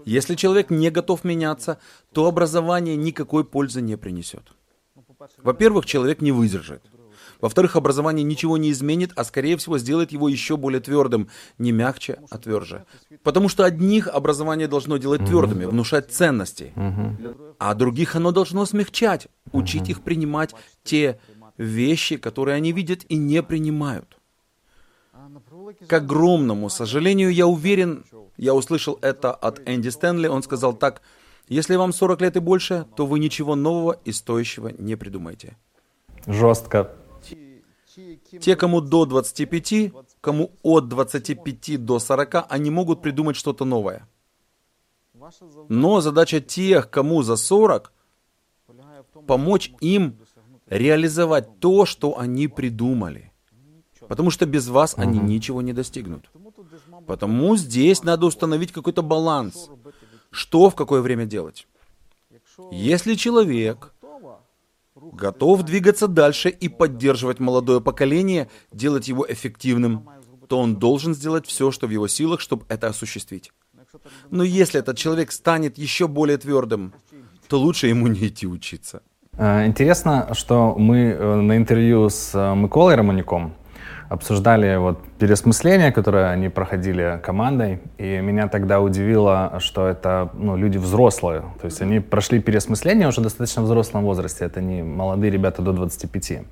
Если человек не готов меняться, то образование никакой пользы не принесет. Во-первых, человек не выдержит. Во-вторых, образование ничего не изменит, а скорее всего сделает его еще более твердым. Не мягче, а тверже. Потому что одних образование должно делать твердыми, внушать ценности. А других оно должно смягчать, учить их принимать те вещи, которые они видят и не принимают. К огромному сожалению, я уверен, я услышал это от Энди Стэнли, он сказал так, если вам 40 лет и больше, то вы ничего нового и стоящего не придумаете. Жестко. Те, кому до 25, кому от 25 до 40, они могут придумать что-то новое. Но задача тех, кому за 40, помочь им реализовать то, что они придумали. Потому что без вас они ничего не достигнут. Потому здесь надо установить какой-то баланс. Что в какое время делать? Если человек готов двигаться дальше и поддерживать молодое поколение, делать его эффективным, то он должен сделать все, что в его силах, чтобы это осуществить. Но если этот человек станет еще более твердым, то лучше ему не идти учиться. Э, интересно, что мы э, на интервью с э, Миколой Романюком обсуждали вот переосмысление, которое они проходили командой, и меня тогда удивило, что это ну, люди взрослые, то есть они прошли переосмысление уже достаточно взрослом возрасте, это не молодые ребята до 25.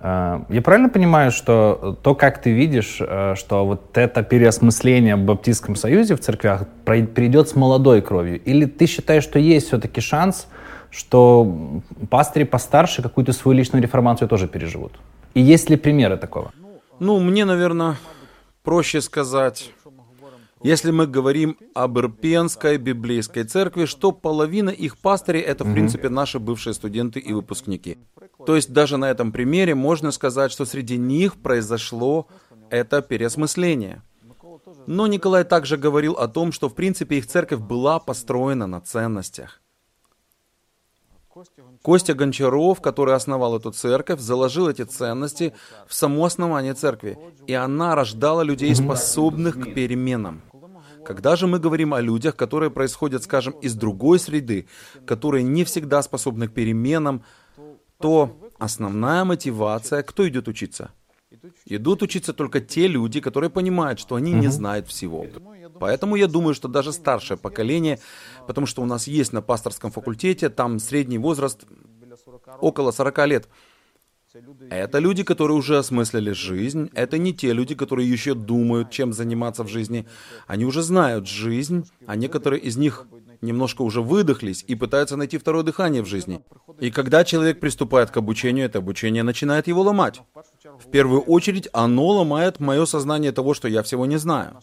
Я правильно понимаю, что то, как ты видишь, что вот это переосмысление в Баптистском Союзе в церквях придет с молодой кровью? Или ты считаешь, что есть все-таки шанс, что пастыри постарше какую-то свою личную реформацию тоже переживут? И есть ли примеры такого? Ну, мне, наверное, проще сказать, если мы говорим об Ирпенской библейской церкви, что половина их пастырей это, в принципе, наши бывшие студенты и выпускники. То есть даже на этом примере можно сказать, что среди них произошло это переосмысление. Но Николай также говорил о том, что, в принципе, их церковь была построена на ценностях. Костя Гончаров, который основал эту церковь, заложил эти ценности в само основание церкви, и она рождала людей, способных к переменам. Когда же мы говорим о людях, которые происходят, скажем, из другой среды, которые не всегда способны к переменам, то основная мотивация, кто идет учиться? Идут учиться только те люди, которые понимают, что они не знают всего. Поэтому я думаю, что даже старшее поколение, потому что у нас есть на пасторском факультете, там средний возраст около 40 лет. Это люди, которые уже осмыслили жизнь. Это не те люди, которые еще думают, чем заниматься в жизни. Они уже знают жизнь, а некоторые из них немножко уже выдохлись и пытаются найти второе дыхание в жизни. И когда человек приступает к обучению, это обучение начинает его ломать. В первую очередь, оно ломает мое сознание того, что я всего не знаю.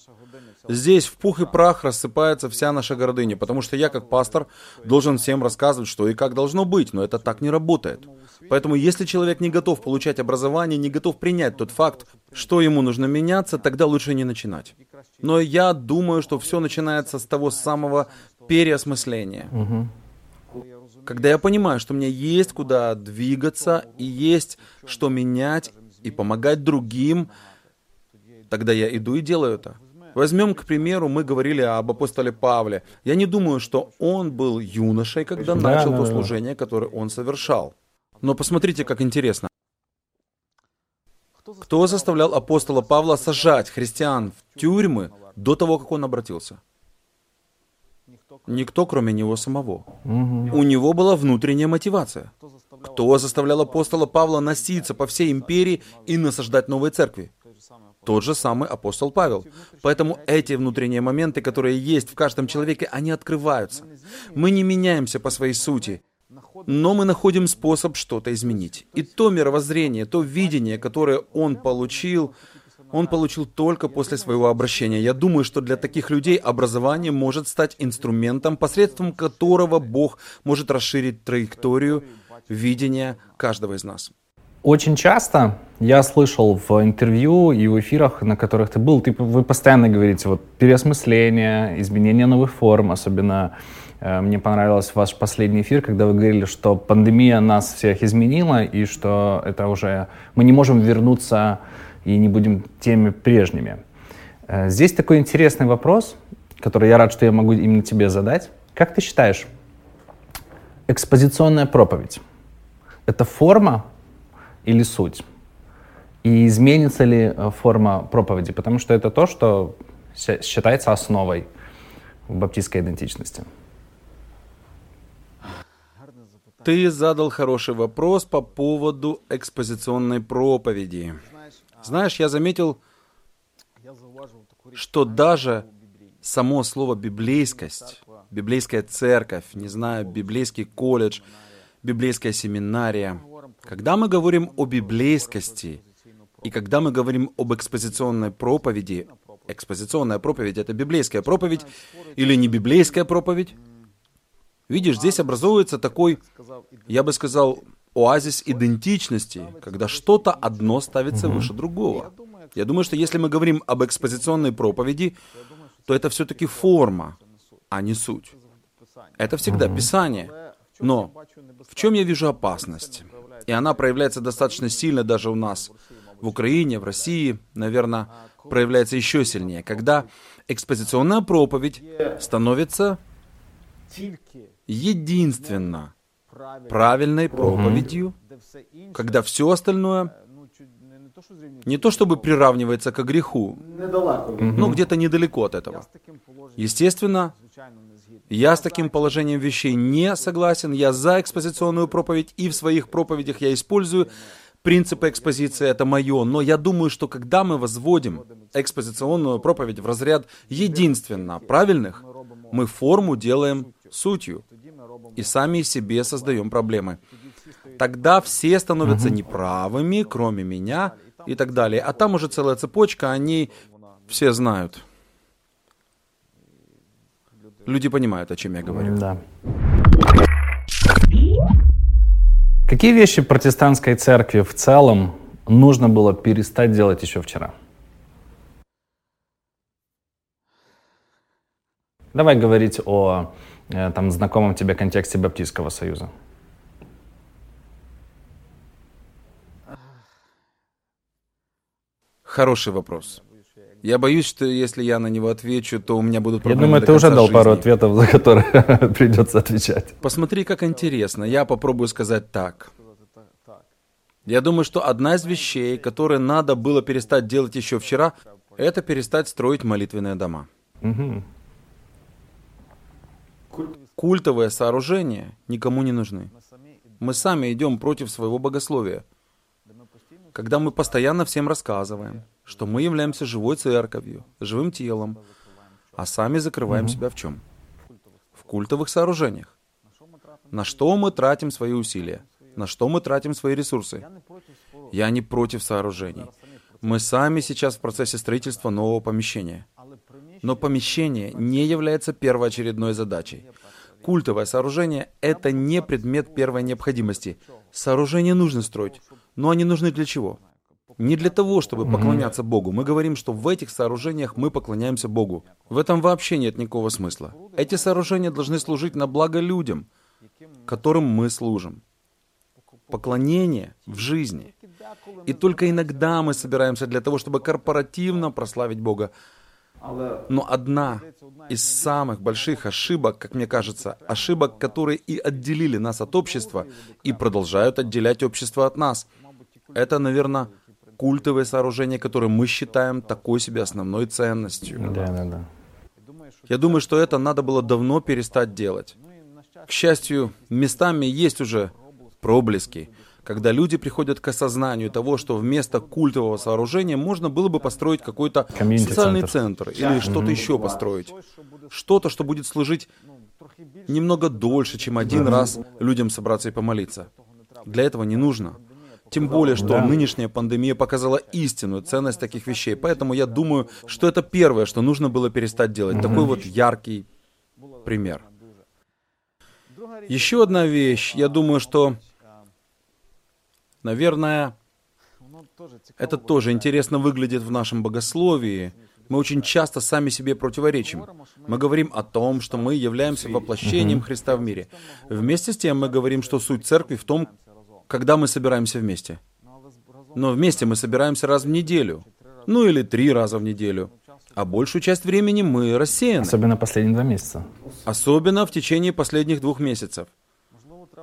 Здесь в пух и прах рассыпается вся наша гордыня, потому что я, как пастор, должен всем рассказывать, что и как должно быть, но это так не работает. Поэтому если человек не готов получать образование, не готов принять тот факт, что ему нужно меняться, тогда лучше не начинать. Но я думаю, что все начинается с того самого переосмысления. Когда я понимаю, что мне есть куда двигаться и есть что менять и помогать другим, тогда я иду и делаю это. Возьмем, к примеру, мы говорили об апостоле Павле. Я не думаю, что он был юношей, когда да, начал да, то служение, которое он совершал. Но посмотрите, как интересно. Кто заставлял апостола Павла сажать христиан в тюрьмы до того, как он обратился? Никто, кроме него самого. Угу. У него была внутренняя мотивация. Кто заставлял апостола Павла носиться по всей империи и насаждать новые церкви? Тот же самый апостол Павел. Поэтому эти внутренние моменты, которые есть в каждом человеке, они открываются. Мы не меняемся по своей сути, но мы находим способ что-то изменить. И то мировоззрение, то видение, которое он получил, он получил только после своего обращения. Я думаю, что для таких людей образование может стать инструментом, посредством которого Бог может расширить траекторию видения каждого из нас. Очень часто я слышал в интервью и в эфирах, на которых ты был, ты, вы постоянно говорите вот переосмысление, изменение новых форм, особенно э, мне понравился ваш последний эфир, когда вы говорили, что пандемия нас всех изменила и что это уже мы не можем вернуться и не будем теми прежними. Э, здесь такой интересный вопрос, который я рад, что я могу именно тебе задать. Как ты считаешь, экспозиционная проповедь — это форма или суть? И изменится ли э, форма проповеди? Потому что это то, что считается основой баптистской идентичности. Ты задал хороший вопрос по поводу экспозиционной проповеди. Знаешь, я заметил, что даже само слово «библейскость», библейская церковь, не знаю, библейский колледж, библейская семинария, когда мы говорим о библейскости и когда мы говорим об экспозиционной проповеди, экспозиционная проповедь — это библейская проповедь или не библейская проповедь, видишь, здесь образуется такой, я бы сказал, оазис идентичности, когда что-то одно ставится угу. выше другого. Я думаю, что если мы говорим об экспозиционной проповеди, то это все-таки форма, а не суть. Это всегда. Писание. Но в чем я вижу опасность? И она проявляется достаточно сильно даже у нас. В Украине, в России, наверное, проявляется еще сильнее, когда экспозиционная проповедь становится единственно правильной проповедью, когда все остальное не то чтобы приравнивается к греху, но где-то недалеко от этого. Естественно, я с таким положением вещей не согласен. Я за экспозиционную проповедь, и в своих проповедях я использую принципы экспозиции, это мое. Но я думаю, что когда мы возводим экспозиционную проповедь в разряд единственно правильных, мы форму делаем сутью и сами себе создаем проблемы. Тогда все становятся неправыми, кроме меня и так далее. А там уже целая цепочка, они все знают. Люди понимают, о чем я говорю. Да. Какие вещи протестантской церкви в целом нужно было перестать делать еще вчера? Давай говорить о Э, там, знакомом тебе контексте Баптистского союза? Хороший вопрос. Я боюсь, что если я на него отвечу, то у меня будут проблемы. Я думаю, ты уже дал жизни. пару ответов, за которые придется отвечать. Посмотри, как интересно. Я попробую сказать так. Я думаю, что одна из вещей, которые надо было перестать делать еще вчера, это перестать строить молитвенные дома. Угу культовые сооружения никому не нужны. Мы сами идем против своего богословия. Когда мы постоянно всем рассказываем, что мы являемся живой церковью, живым телом, а сами закрываем угу. себя в чем? В культовых сооружениях. На что мы тратим свои усилия? На что мы тратим свои ресурсы? Я не против сооружений. Мы сами сейчас в процессе строительства нового помещения. Но помещение не является первоочередной задачей. Культовое сооружение — это не предмет первой необходимости. Сооружения нужно строить, но они нужны для чего? Не для того, чтобы поклоняться Богу. Мы говорим, что в этих сооружениях мы поклоняемся Богу. В этом вообще нет никакого смысла. Эти сооружения должны служить на благо людям, которым мы служим. Поклонение в жизни. И только иногда мы собираемся для того, чтобы корпоративно прославить Бога. Но одна из самых больших ошибок, как мне кажется, ошибок, которые и отделили нас от общества, и продолжают отделять общество от нас, это, наверное, культовые сооружения, которые мы считаем такой себе основной ценностью. Да, да, да. Я думаю, что это надо было давно перестать делать. К счастью, местами есть уже проблески, когда люди приходят к осознанию того, что вместо культового сооружения можно было бы построить какой-то социальный центр или что-то mm-hmm. еще построить. Что-то, что будет служить немного дольше, чем один mm-hmm. раз людям собраться и помолиться. Для этого не нужно. Тем более, что да. нынешняя пандемия показала истинную ценность таких вещей. Поэтому я думаю, что это первое, что нужно было перестать делать. Mm-hmm. Такой вот яркий пример. Еще одна вещь. Я думаю, что Наверное, это тоже интересно выглядит в нашем богословии. Мы очень часто сами себе противоречим. Мы говорим о том, что мы являемся воплощением Христа в мире. Вместе с тем мы говорим, что суть церкви в том, когда мы собираемся вместе. Но вместе мы собираемся раз в неделю. Ну или три раза в неделю. А большую часть времени мы рассеяны. Особенно последние два месяца. Особенно в течение последних двух месяцев.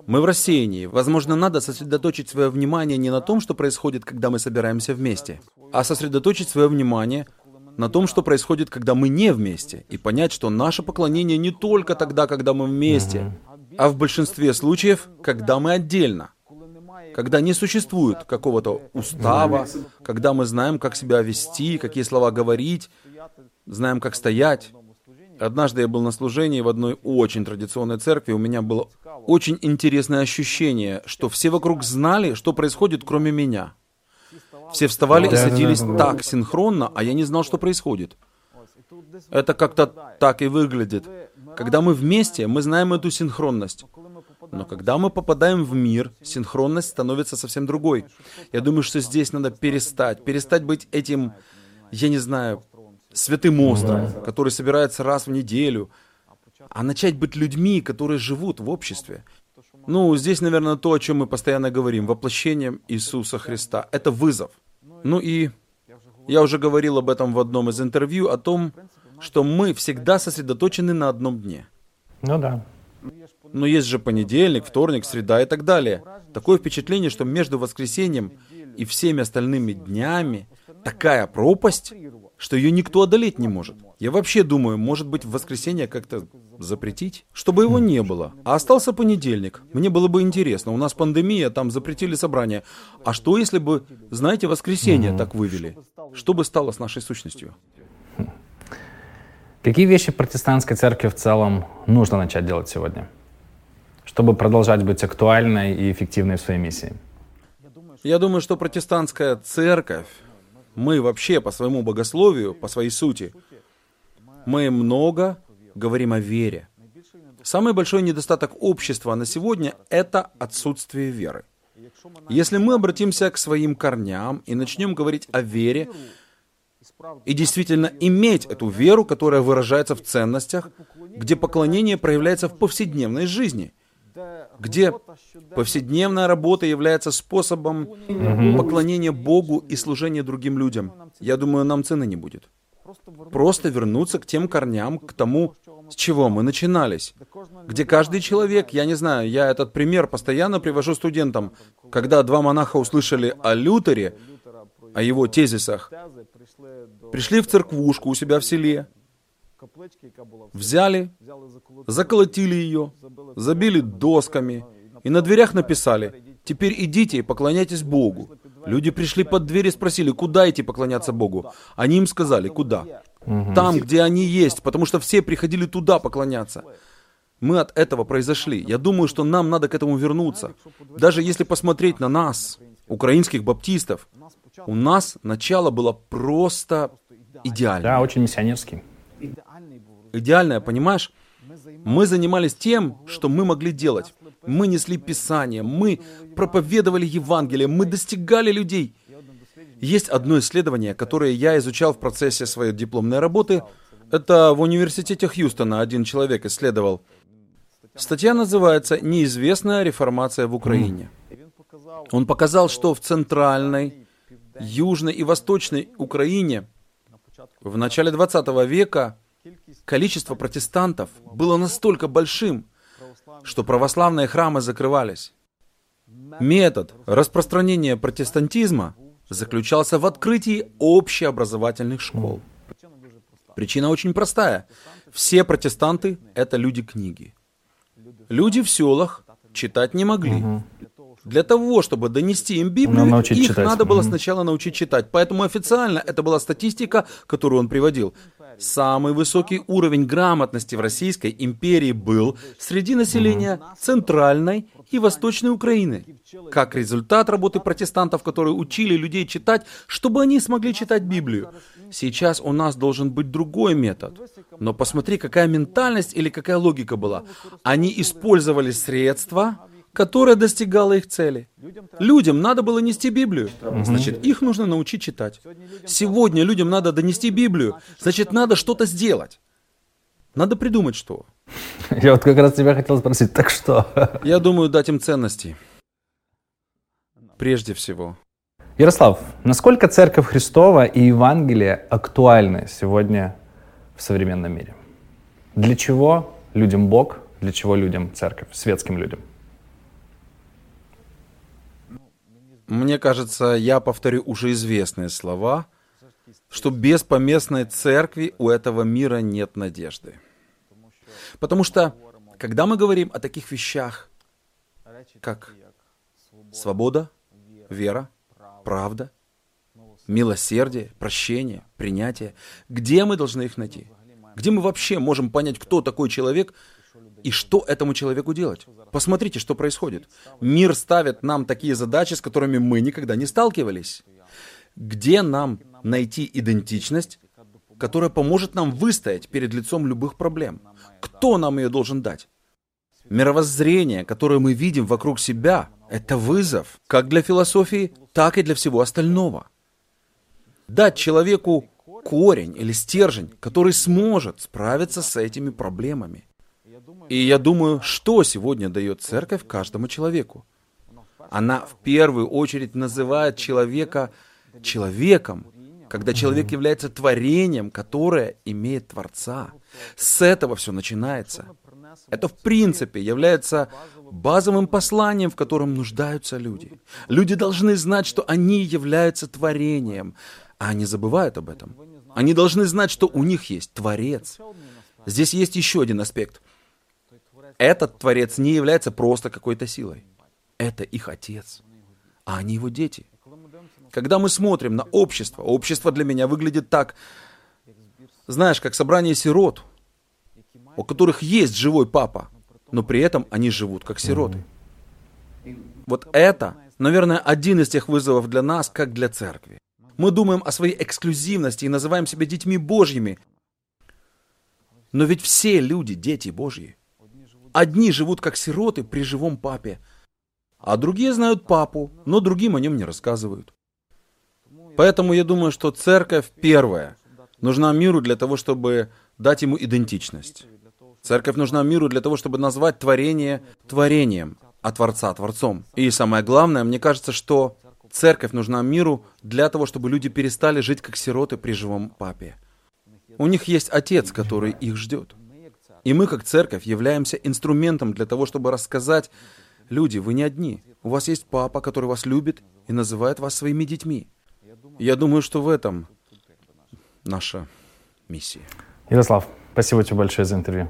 Мы в рассеянии. Возможно, надо сосредоточить свое внимание не на том, что происходит, когда мы собираемся вместе, а сосредоточить свое внимание на том, что происходит, когда мы не вместе, и понять, что наше поклонение не только тогда, когда мы вместе, а в большинстве случаев, когда мы отдельно. Когда не существует какого-то устава, когда мы знаем, как себя вести, какие слова говорить, знаем, как стоять. Однажды я был на служении в одной очень традиционной церкви, у меня было очень интересное ощущение, что все вокруг знали, что происходит, кроме меня. Все вставали и садились так синхронно, а я не знал, что происходит. Это как-то так и выглядит. Когда мы вместе, мы знаем эту синхронность. Но когда мы попадаем в мир, синхронность становится совсем другой. Я думаю, что здесь надо перестать, перестать быть этим, я не знаю, святым остров, который собирается раз в неделю, а начать быть людьми, которые живут в обществе. Ну, здесь, наверное, то, о чем мы постоянно говорим, воплощением Иисуса Христа. Это вызов. Ну и я уже говорил об этом в одном из интервью, о том, что мы всегда сосредоточены на одном дне. Ну да. Но есть же понедельник, вторник, среда и так далее. Такое впечатление, что между воскресеньем и всеми остальными днями такая пропасть, что ее никто одолеть не может. Я вообще думаю, может быть, в воскресенье как-то запретить? Чтобы его не было. А остался понедельник. Мне было бы интересно. У нас пандемия, там запретили собрание. А что, если бы, знаете, воскресенье так вывели? Что бы стало с нашей сущностью? Какие вещи протестантской церкви в целом нужно начать делать сегодня, чтобы продолжать быть актуальной и эффективной в своей миссии? Я думаю, что протестантская церковь мы вообще по своему богословию, по своей сути, мы много говорим о вере. Самый большой недостаток общества на сегодня – это отсутствие веры. Если мы обратимся к своим корням и начнем говорить о вере, и действительно иметь эту веру, которая выражается в ценностях, где поклонение проявляется в повседневной жизни – где повседневная работа является способом поклонения Богу и служения другим людям. Я думаю, нам цены не будет. Просто вернуться к тем корням, к тому, с чего мы начинались. Где каждый человек, я не знаю, я этот пример постоянно привожу студентам. Когда два монаха услышали о Лютере, о его тезисах, пришли в церквушку у себя в селе, Взяли, заколотили ее, забили досками и на дверях написали «Теперь идите и поклоняйтесь Богу». Люди пришли под дверь и спросили, куда идти поклоняться Богу. Они им сказали, куда? Там, где они есть, потому что все приходили туда поклоняться. Мы от этого произошли. Я думаю, что нам надо к этому вернуться. Даже если посмотреть на нас, украинских баптистов, у нас начало было просто идеально. Да, очень миссионерский идеальное, понимаешь? Мы занимались тем, что мы могли делать. Мы несли Писание, мы проповедовали Евангелие, мы достигали людей. Есть одно исследование, которое я изучал в процессе своей дипломной работы. Это в университете Хьюстона один человек исследовал. Статья называется «Неизвестная реформация в Украине». Он показал, что в центральной, южной и восточной Украине В начале 20 века количество протестантов было настолько большим, что православные храмы закрывались. Метод распространения протестантизма заключался в открытии общеобразовательных школ. Причина очень простая. Все протестанты — это люди книги. Люди в селах читать не могли. Для того, чтобы донести им Библию, их читать. надо было сначала научить читать. Поэтому официально это была статистика, которую он приводил. Самый высокий уровень грамотности в Российской империи был среди населения Центральной и Восточной Украины. Как результат работы протестантов, которые учили людей читать, чтобы они смогли читать Библию. Сейчас у нас должен быть другой метод. Но посмотри, какая ментальность или какая логика была. Они использовали средства, которая достигала их цели. Людям надо было нести Библию, значит, их нужно научить читать. Сегодня людям надо донести Библию, значит, надо что-то сделать. Надо придумать что. Я вот как раз тебя хотел спросить, так что? Я думаю, дать им ценности. Прежде всего. Ярослав, насколько Церковь Христова и Евангелие актуальны сегодня в современном мире? Для чего людям Бог, для чего людям Церковь, светским людям? Мне кажется, я повторю уже известные слова, что без поместной церкви у этого мира нет надежды. Потому что, когда мы говорим о таких вещах, как свобода, вера, правда, милосердие, прощение, принятие, где мы должны их найти? Где мы вообще можем понять, кто такой человек и что этому человеку делать? Посмотрите, что происходит. Мир ставит нам такие задачи, с которыми мы никогда не сталкивались. Где нам найти идентичность, которая поможет нам выстоять перед лицом любых проблем? Кто нам ее должен дать? Мировоззрение, которое мы видим вокруг себя, это вызов, как для философии, так и для всего остального. Дать человеку корень или стержень, который сможет справиться с этими проблемами. И я думаю, что сегодня дает церковь каждому человеку? Она в первую очередь называет человека человеком, когда человек является творением, которое имеет Творца. С этого все начинается. Это в принципе является базовым посланием, в котором нуждаются люди. Люди должны знать, что они являются творением, а они забывают об этом. Они должны знать, что у них есть Творец. Здесь есть еще один аспект – этот Творец не является просто какой-то силой. Это их Отец, а они его дети. Когда мы смотрим на общество, общество для меня выглядит так, знаешь, как собрание сирот, у которых есть живой папа, но при этом они живут как сироты. Вот это, наверное, один из тех вызовов для нас, как для церкви. Мы думаем о своей эксклюзивности и называем себя детьми Божьими. Но ведь все люди дети Божьи. Одни живут как сироты при живом папе, а другие знают папу, но другим о нем не рассказывают. Поэтому я думаю, что церковь первая нужна миру для того, чтобы дать ему идентичность. Церковь нужна миру для того, чтобы назвать творение творением, а Творца Творцом. И самое главное, мне кажется, что церковь нужна миру для того, чтобы люди перестали жить как сироты при живом папе. У них есть отец, который их ждет. И мы, как церковь, являемся инструментом для того, чтобы рассказать, люди, вы не одни. У вас есть папа, который вас любит и называет вас своими детьми. Я думаю, что в этом наша миссия. Ярослав, спасибо тебе большое за интервью.